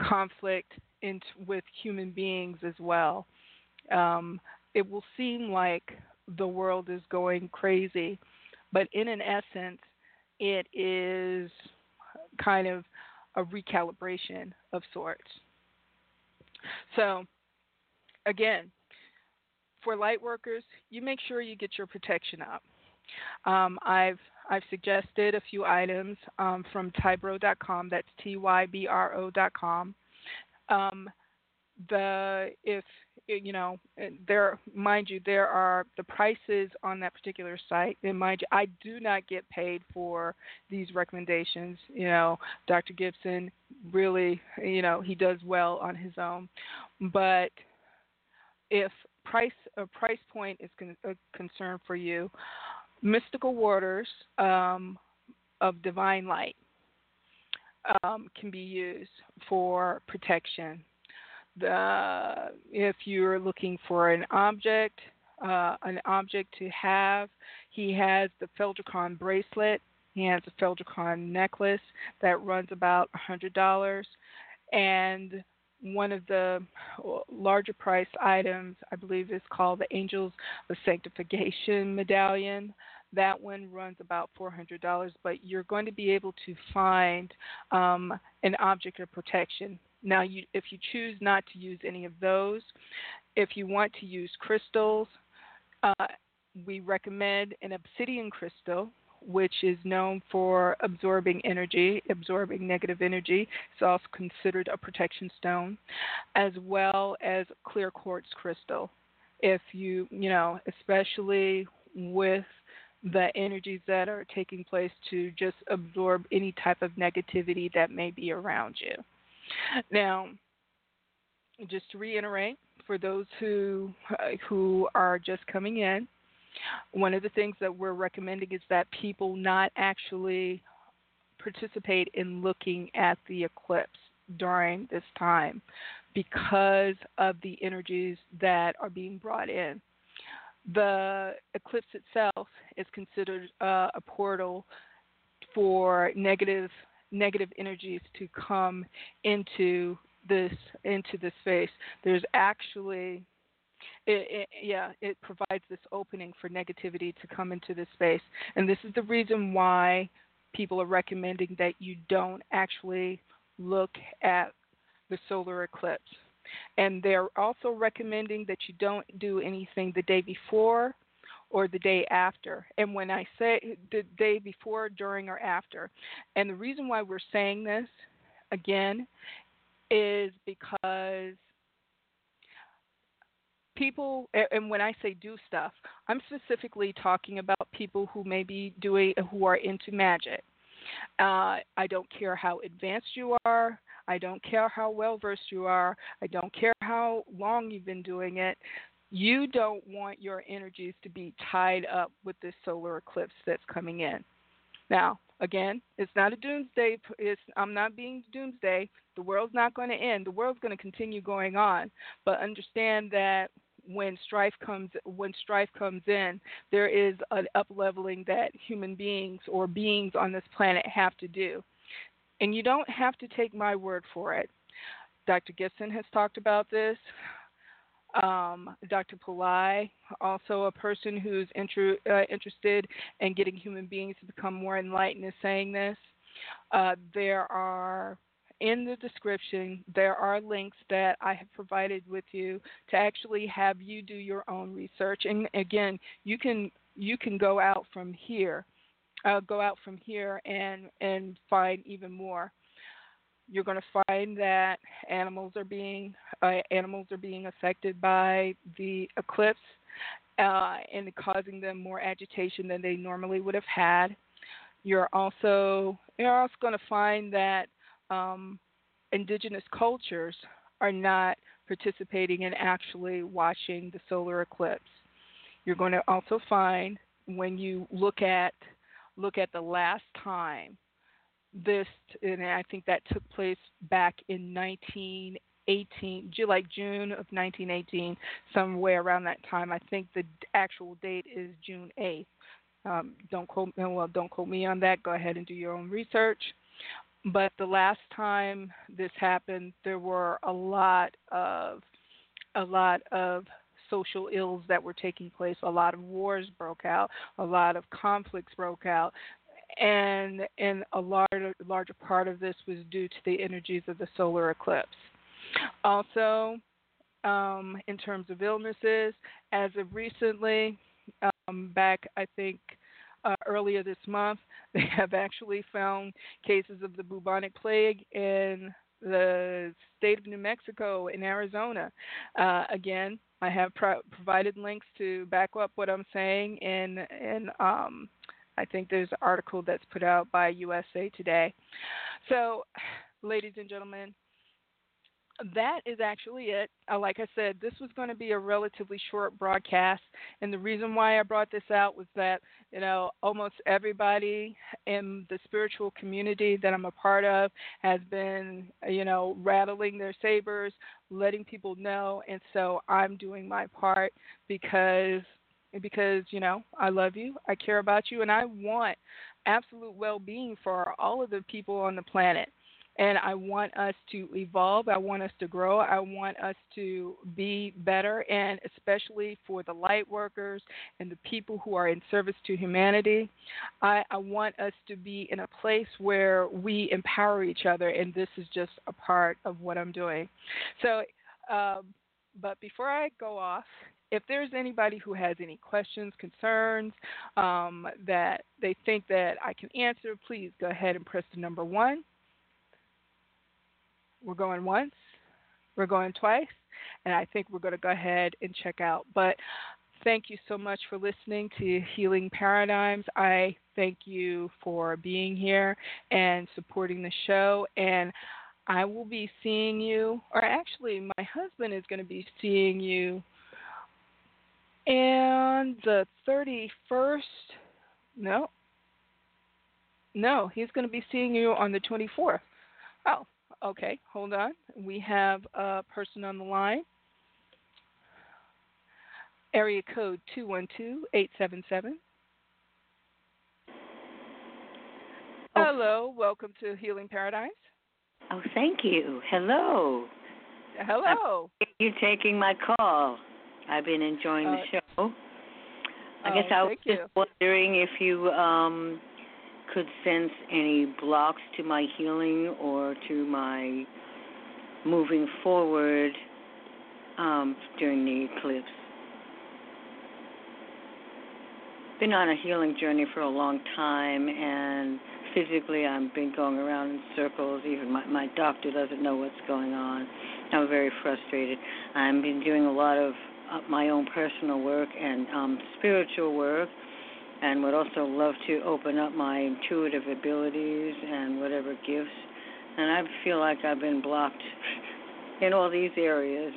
conflict in, with human beings as well. Um, it will seem like the world is going crazy, but in an essence, it is kind of a recalibration of sorts. So, again, for light workers, you make sure you get your protection up. Um, I've I've suggested a few items um, from tybro.com. That's t y b r o.com. Um, the if you know there mind you there are the prices on that particular site and mind you i do not get paid for these recommendations. You know dr gibson really you know he does well on his own. But if price a price point is con- a concern for you mystical waters um, of divine light um, can be used for protection if you're looking for an object, uh, an object to have, he has the Feldricon bracelet. He has a Feldricon necklace that runs about $100. And one of the larger price items, I believe, is called the Angels of Sanctification Medallion. That one runs about $400, but you're going to be able to find um, an object of protection now, you, if you choose not to use any of those, if you want to use crystals, uh, we recommend an obsidian crystal, which is known for absorbing energy, absorbing negative energy. It's also considered a protection stone, as well as clear quartz crystal. If you, you know, especially with the energies that are taking place to just absorb any type of negativity that may be around you. Now, just to reiterate, for those who uh, who are just coming in, one of the things that we're recommending is that people not actually participate in looking at the eclipse during this time because of the energies that are being brought in. The eclipse itself is considered uh, a portal for negative negative energies to come into this into this space. There's actually it, it, yeah, it provides this opening for negativity to come into this space. And this is the reason why people are recommending that you don't actually look at the solar eclipse. And they're also recommending that you don't do anything the day before or the day after. And when I say the day before, during, or after, and the reason why we're saying this again is because people and when i say do stuff i'm specifically talking about people who may be doing who are into magic. Uh, i don't care how advanced you are. I don't care how well versed you are. I don't care how long you've been doing it you don't want your energies to be tied up with this solar eclipse that's coming in. Now, again, it's not a doomsday. It's, I'm not being doomsday. The world's not going to end. The world's going to continue going on. But understand that when strife comes when strife comes in, there is an up leveling that human beings or beings on this planet have to do. And you don't have to take my word for it. Dr. Gibson has talked about this um, Dr. Pillai, also a person who's inter- uh, interested in getting human beings to become more enlightened, is saying this. Uh, there are in the description there are links that I have provided with you to actually have you do your own research. And again, you can you can go out from here, uh, go out from here and and find even more you're going to find that animals are being uh, animals are being affected by the eclipse uh, and causing them more agitation than they normally would have had. You're also you're also going to find that um, indigenous cultures are not participating in actually watching the solar eclipse. You're going to also find when you look at look at the last time this, and I think that took place back in 1918, like June of 1918, somewhere around that time. I think the actual date is June 8th. Um, don't quote well, don't quote me on that. Go ahead and do your own research. But the last time this happened, there were a lot of a lot of social ills that were taking place. A lot of wars broke out. A lot of conflicts broke out and and a larger larger part of this was due to the energies of the solar eclipse. Also, um, in terms of illnesses, as of recently, um, back I think uh, earlier this month, they have actually found cases of the bubonic plague in the state of New Mexico and Arizona. Uh, again, I have pro- provided links to back up what I'm saying in in um, I think there's an article that's put out by USA Today. So, ladies and gentlemen, that is actually it. Uh, like I said, this was going to be a relatively short broadcast, and the reason why I brought this out was that you know almost everybody in the spiritual community that I'm a part of has been you know rattling their sabers, letting people know, and so I'm doing my part because because you know I love you, I care about you, and I want absolute well-being for all of the people on the planet. And I want us to evolve. I want us to grow. I want us to be better, and especially for the light workers and the people who are in service to humanity. I, I want us to be in a place where we empower each other, and this is just a part of what I'm doing. So, um, but before I go off, if there's anybody who has any questions, concerns um, that they think that I can answer, please go ahead and press the number one. We're going once, we're going twice, and I think we're going to go ahead and check out. But thank you so much for listening to Healing Paradigms. I thank you for being here and supporting the show. And I will be seeing you, or actually, my husband is going to be seeing you and the 31st, no. No, he's going to be seeing you on the 24th. Oh, okay. Hold on. We have a person on the line. Area code 212-877. Oh. Hello, welcome to Healing Paradigms. Oh, thank you. Hello. Hello. You're taking my call. I've been enjoying the uh, show. I oh, guess I was just you. wondering if you um, could sense any blocks to my healing or to my moving forward um, during the eclipse. Been on a healing journey for a long time, and physically I've been going around in circles. Even my, my doctor doesn't know what's going on. I'm very frustrated. I've been doing a lot of uh, my own personal work and um, spiritual work, and would also love to open up my intuitive abilities and whatever gifts. And I feel like I've been blocked in all these areas.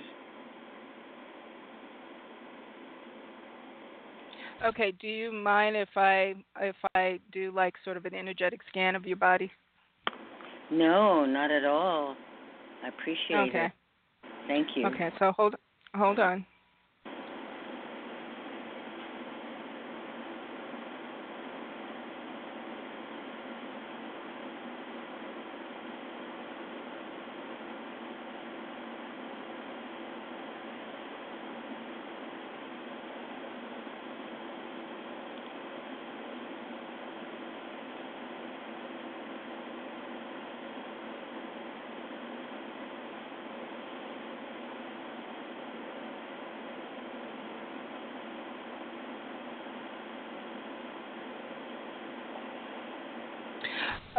Okay, do you mind if I if I do like sort of an energetic scan of your body? No, not at all. I appreciate it. okay. it. Thank you. Okay, so hold hold on.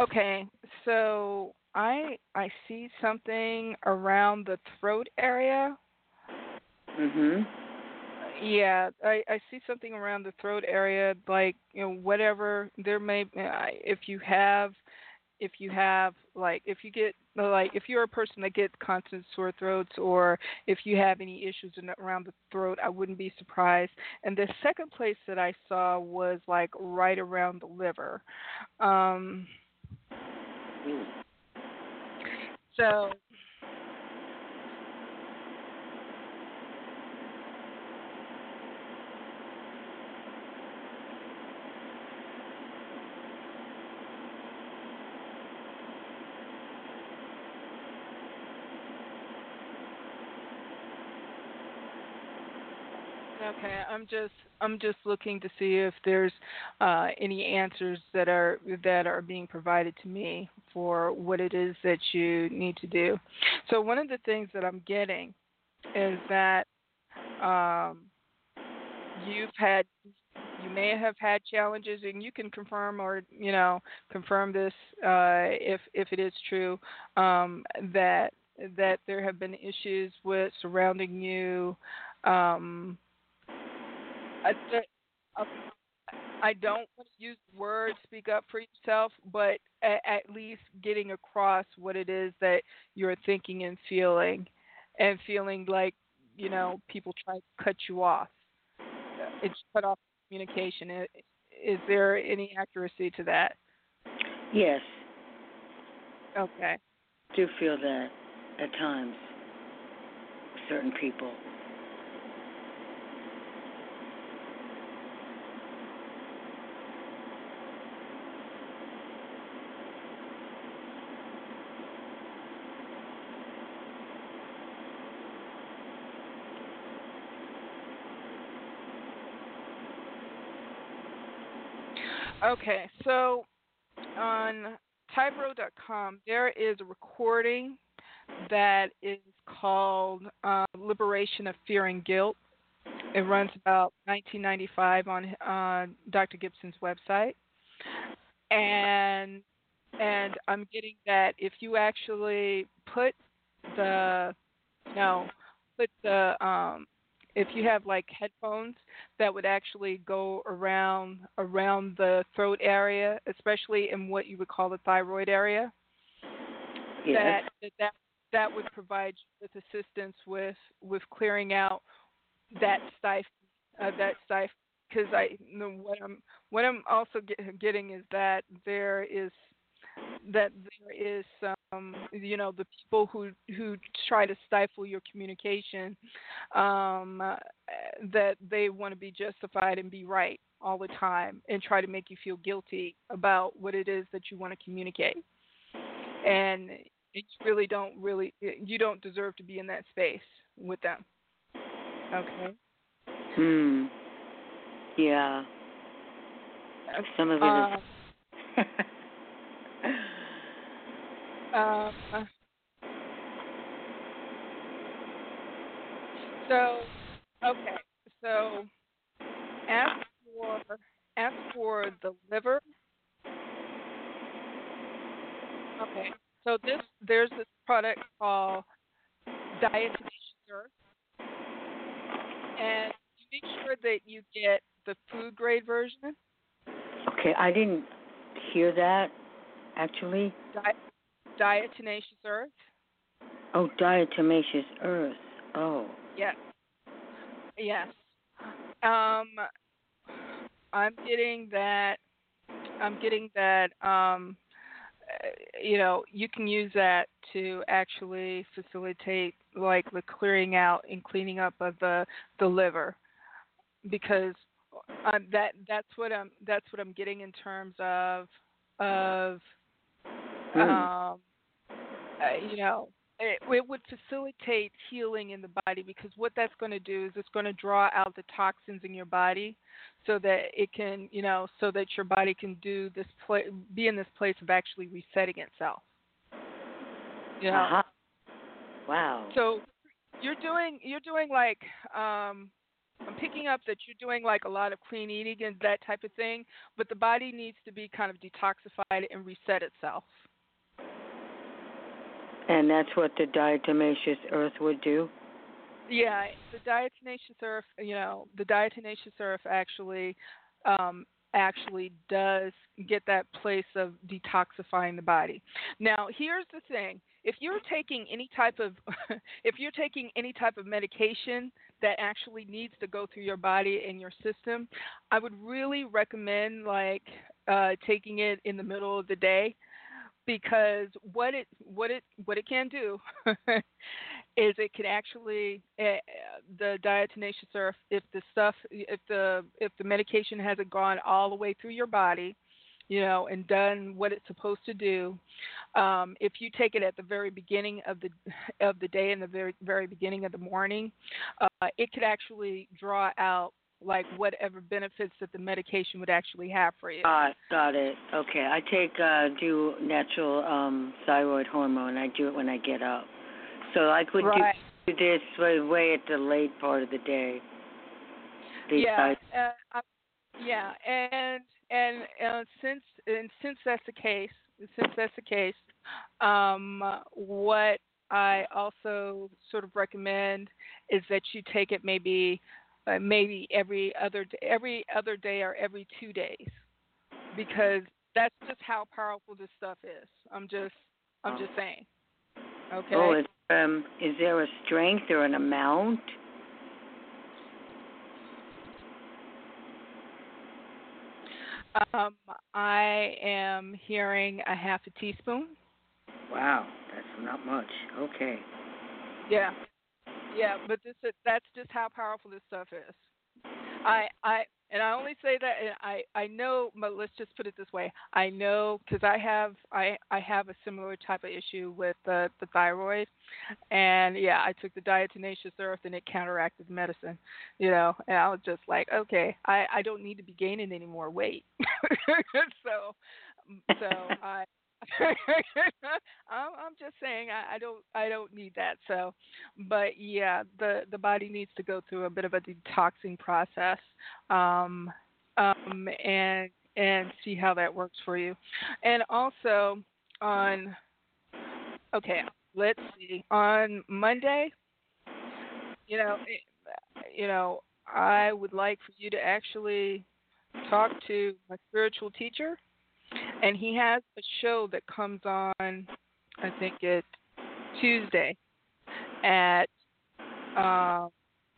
Okay, so I I see something around the throat area. Mhm. Yeah, I I see something around the throat area, like you know whatever there may. If you have, if you have like if you get like if you're a person that gets constant sore throats or if you have any issues in, around the throat, I wouldn't be surprised. And the second place that I saw was like right around the liver. Um, so Okay, I'm just I'm just looking to see if there's uh, any answers that are that are being provided to me for what it is that you need to do. So one of the things that I'm getting is that um, you've had you may have had challenges, and you can confirm or you know confirm this uh, if if it is true um, that that there have been issues with surrounding you. Um, I, um, I don't want to use the word speak up for yourself, but at, at least getting across what it is that you're thinking and feeling, and feeling like you know people try to cut you off. Uh, it's cut off communication. Is there any accuracy to that? Yes. Okay. I do feel that at times. Certain people. Okay, so on Tyro.com, there is a recording that is called uh, Liberation of Fear and Guilt. It runs about 1995 on uh, Dr. Gibson's website, and and I'm getting that if you actually put the know put the um, if you have like headphones that would actually go around around the throat area, especially in what you would call the thyroid area, yes. that that that would provide you with assistance with with clearing out that stifle uh, that stifle because I what I'm what I'm also get, getting is that there is that there is um, you know the people who who try to stifle your communication um, uh, that they want to be justified and be right all the time and try to make you feel guilty about what it is that you want to communicate. And you really don't really you don't deserve to be in that space with them. Okay? Hmm. Yeah. Some of it uh, is Um, so, okay, so ask for ask for the liver. Okay, so this there's this product called Diatomaceous Earth, and make sure that you get the food grade version. Okay, I didn't hear that actually. Di- diatomaceous earth. Oh, diatomaceous earth. Oh. Yes. Yes. Um, I'm getting that. I'm getting that. Um, you know, you can use that to actually facilitate like the clearing out and cleaning up of the the liver, because um, that that's what I'm that's what I'm getting in terms of of Mm. um, uh, you know, it, it would facilitate healing in the body because what that's going to do is it's going to draw out the toxins in your body so that it can, you know, so that your body can do this play, be in this place of actually resetting itself. You know? Uh-huh. Wow. So you're doing you're doing like um I'm picking up that you're doing like a lot of clean eating and that type of thing, but the body needs to be kind of detoxified and reset itself. And that's what the diatomaceous earth would do? Yeah, the diatomaceous earth, you know, the diatomaceous earth actually um, actually does get that place of detoxifying the body. Now, here's the thing. If you're taking any type of if you're taking any type of medication that actually needs to go through your body and your system, I would really recommend like uh taking it in the middle of the day because what it what it what it can do is it can actually uh, the diatomaceous earth if the stuff if the if the medication hasn't gone all the way through your body you know and done what it's supposed to do um, if you take it at the very beginning of the of the day and the very very beginning of the morning uh, it could actually draw out like whatever benefits that the medication would actually have for you. Got, got it. Okay, I take uh, do natural um, thyroid hormone. I do it when I get up, so I could right. do this way, at the late part of the day. Yeah, uh, yeah, and and uh, since and since that's the case, since that's the case, um, what I also sort of recommend is that you take it maybe uh, maybe every other every other day or every two days, because that's just how powerful this stuff is. I'm just I'm just saying. Okay. Oh, is, um, is there a strength or an amount? Um, I am hearing a half a teaspoon. Wow, that's not much. Okay. Yeah, yeah, but this that's just how powerful this stuff is. I I and I only say that and I I know but let's just put it this way. I know cuz I have I I have a similar type of issue with the the thyroid and yeah, I took the diatomaceous earth and it counteracted medicine, you know. And I was just like, okay, I I don't need to be gaining any more weight. so so I I'm, I'm just saying I, I don't I don't need that. So, but yeah, the the body needs to go through a bit of a detoxing process, um, um, and and see how that works for you. And also on, okay, let's see on Monday. You know, you know, I would like for you to actually talk to my spiritual teacher and he has a show that comes on I think it's Tuesday at uh,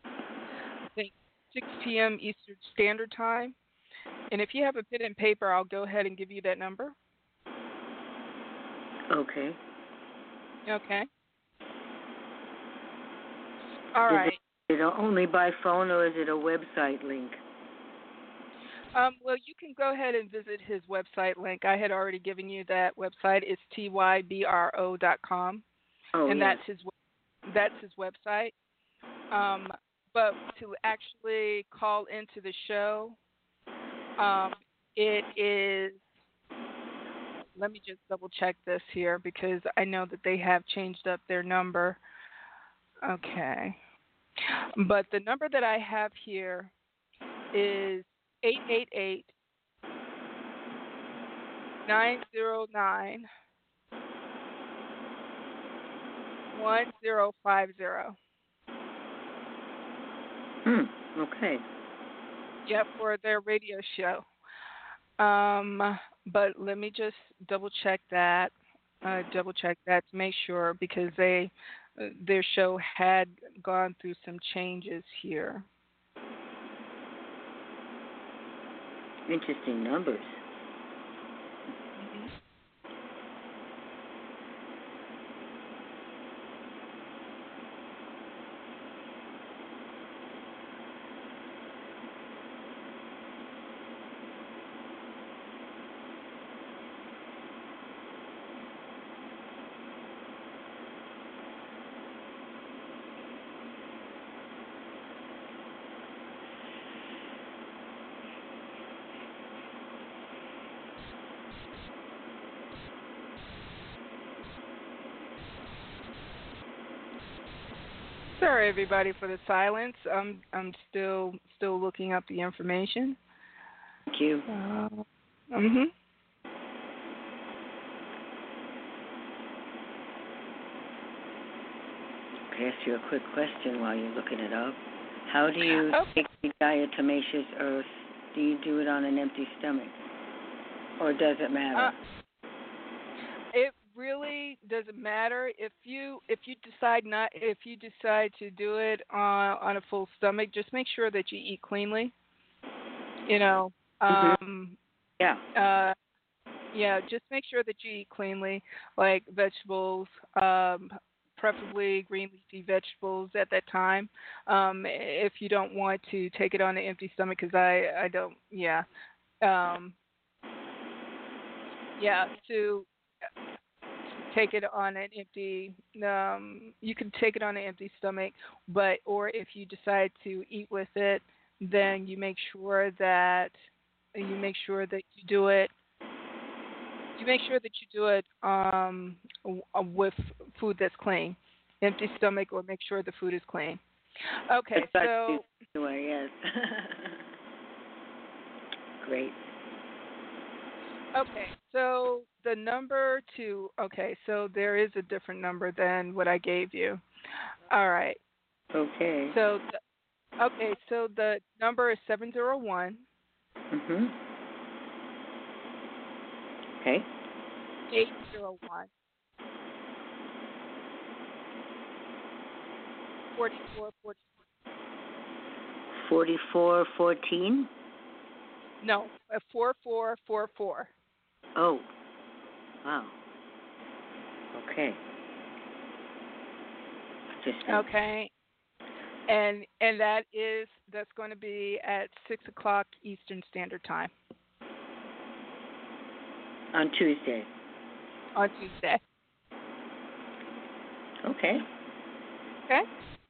I think 6 p.m. Eastern Standard Time. And if you have a pen and paper, I'll go ahead and give you that number. Okay. Okay. All is right. It only by phone or is it a website link? Um, well, you can go ahead and visit his website link. I had already given you that website. It's tybro.com, oh, and yes. that's his that's his website. Um, but to actually call into the show, um, it is. Let me just double check this here because I know that they have changed up their number. Okay, but the number that I have here is 888 909 1050. Hmm, okay. Yep, for their radio show. Um, but let me just double check that. Uh, double check that to make sure because they uh, their show had gone through some changes here. Interesting numbers. Sorry, everybody, for the silence. I'm I'm still still looking up the information. Thank you. Uh, mhm. Ask you a quick question while you're looking it up? How do you Okay. take the diatomaceous earth do you do it on an empty stomach, or does it matter? Uh, really doesn't matter if you if you decide not if you decide to do it on on a full stomach. Just make sure that you eat cleanly. You know, Mhm. um, yeah. uh, yeah, just make sure that you eat cleanly, like vegetables, um, preferably green leafy vegetables at that time. Um, if you don't want to take it on an empty stomach, because I I don't, yeah, um, yeah, to take it on an empty um you can take it on an empty stomach but or if you decide to eat with it then you make sure that you make sure that you do it you make sure that you do it um with food that's clean empty stomach or make sure the food is clean okay That's so Anyway, yes. Great. Okay, so the number two, okay, so there is a different number than what I gave you. All right, Okay. so, the, okay, so the number is 701 Mhm. Okay. 801 44 Forty-four fourteen. No, uh, 4444. Oh. Wow. Okay. Just Okay. And and that is that's going to be at six o'clock Eastern Standard Time on Tuesday. on Tuesday. Okay. Okay.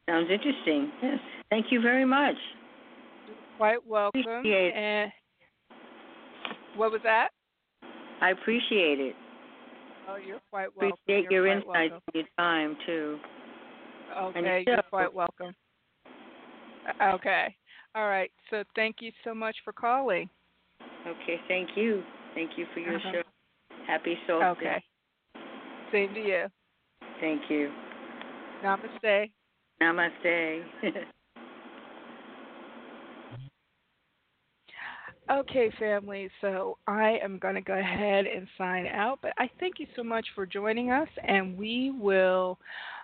Sounds interesting. Yes. Thank you very much. Quite welcome. Appreciate it. And what was that? I appreciate it. Oh, you're quite welcome. Appreciate You're your insights and your time too. welcome. Okay, you're quite welcome. Uh, Okay. All right. So thank you so much for calling. Okay, thank you. Thank you for your Uh-huh. show. Happy solstice. Okay. Same to you. Thank you. Namaste. Namaste. Okay, family. So I am going to go ahead and sign out, but I thank you so much for joining us, and we will.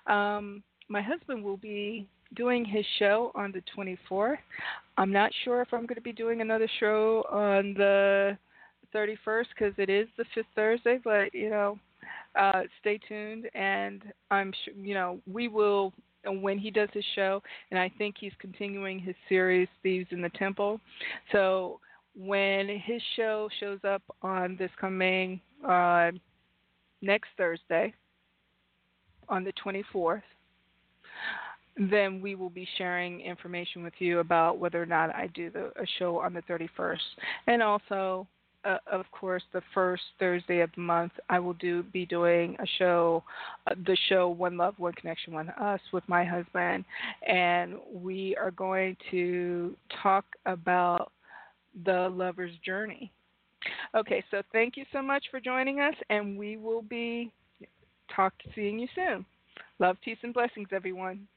Um, my husband will be doing his show on the 24th. I'm not sure if I'm going to be doing another show on the 31st because it is the fifth Thursday, but you know, uh, stay tuned, and I'm sure you know we will when he does his show, and I think he's continuing his series Thieves in the Temple. So when his show shows up on this coming uh, next Thursday, on the 24th, then we will be sharing information with you about whether or not I do the, a show on the 31st. And also, uh, of course, the first Thursday of the month, I will do be doing a show, uh, the show One Love, One Connection, One Us with my husband, and we are going to talk about the lover's journey. Okay, so thank you so much for joining us, and we will be talk seeing you soon. Love, peace, and blessings, everyone.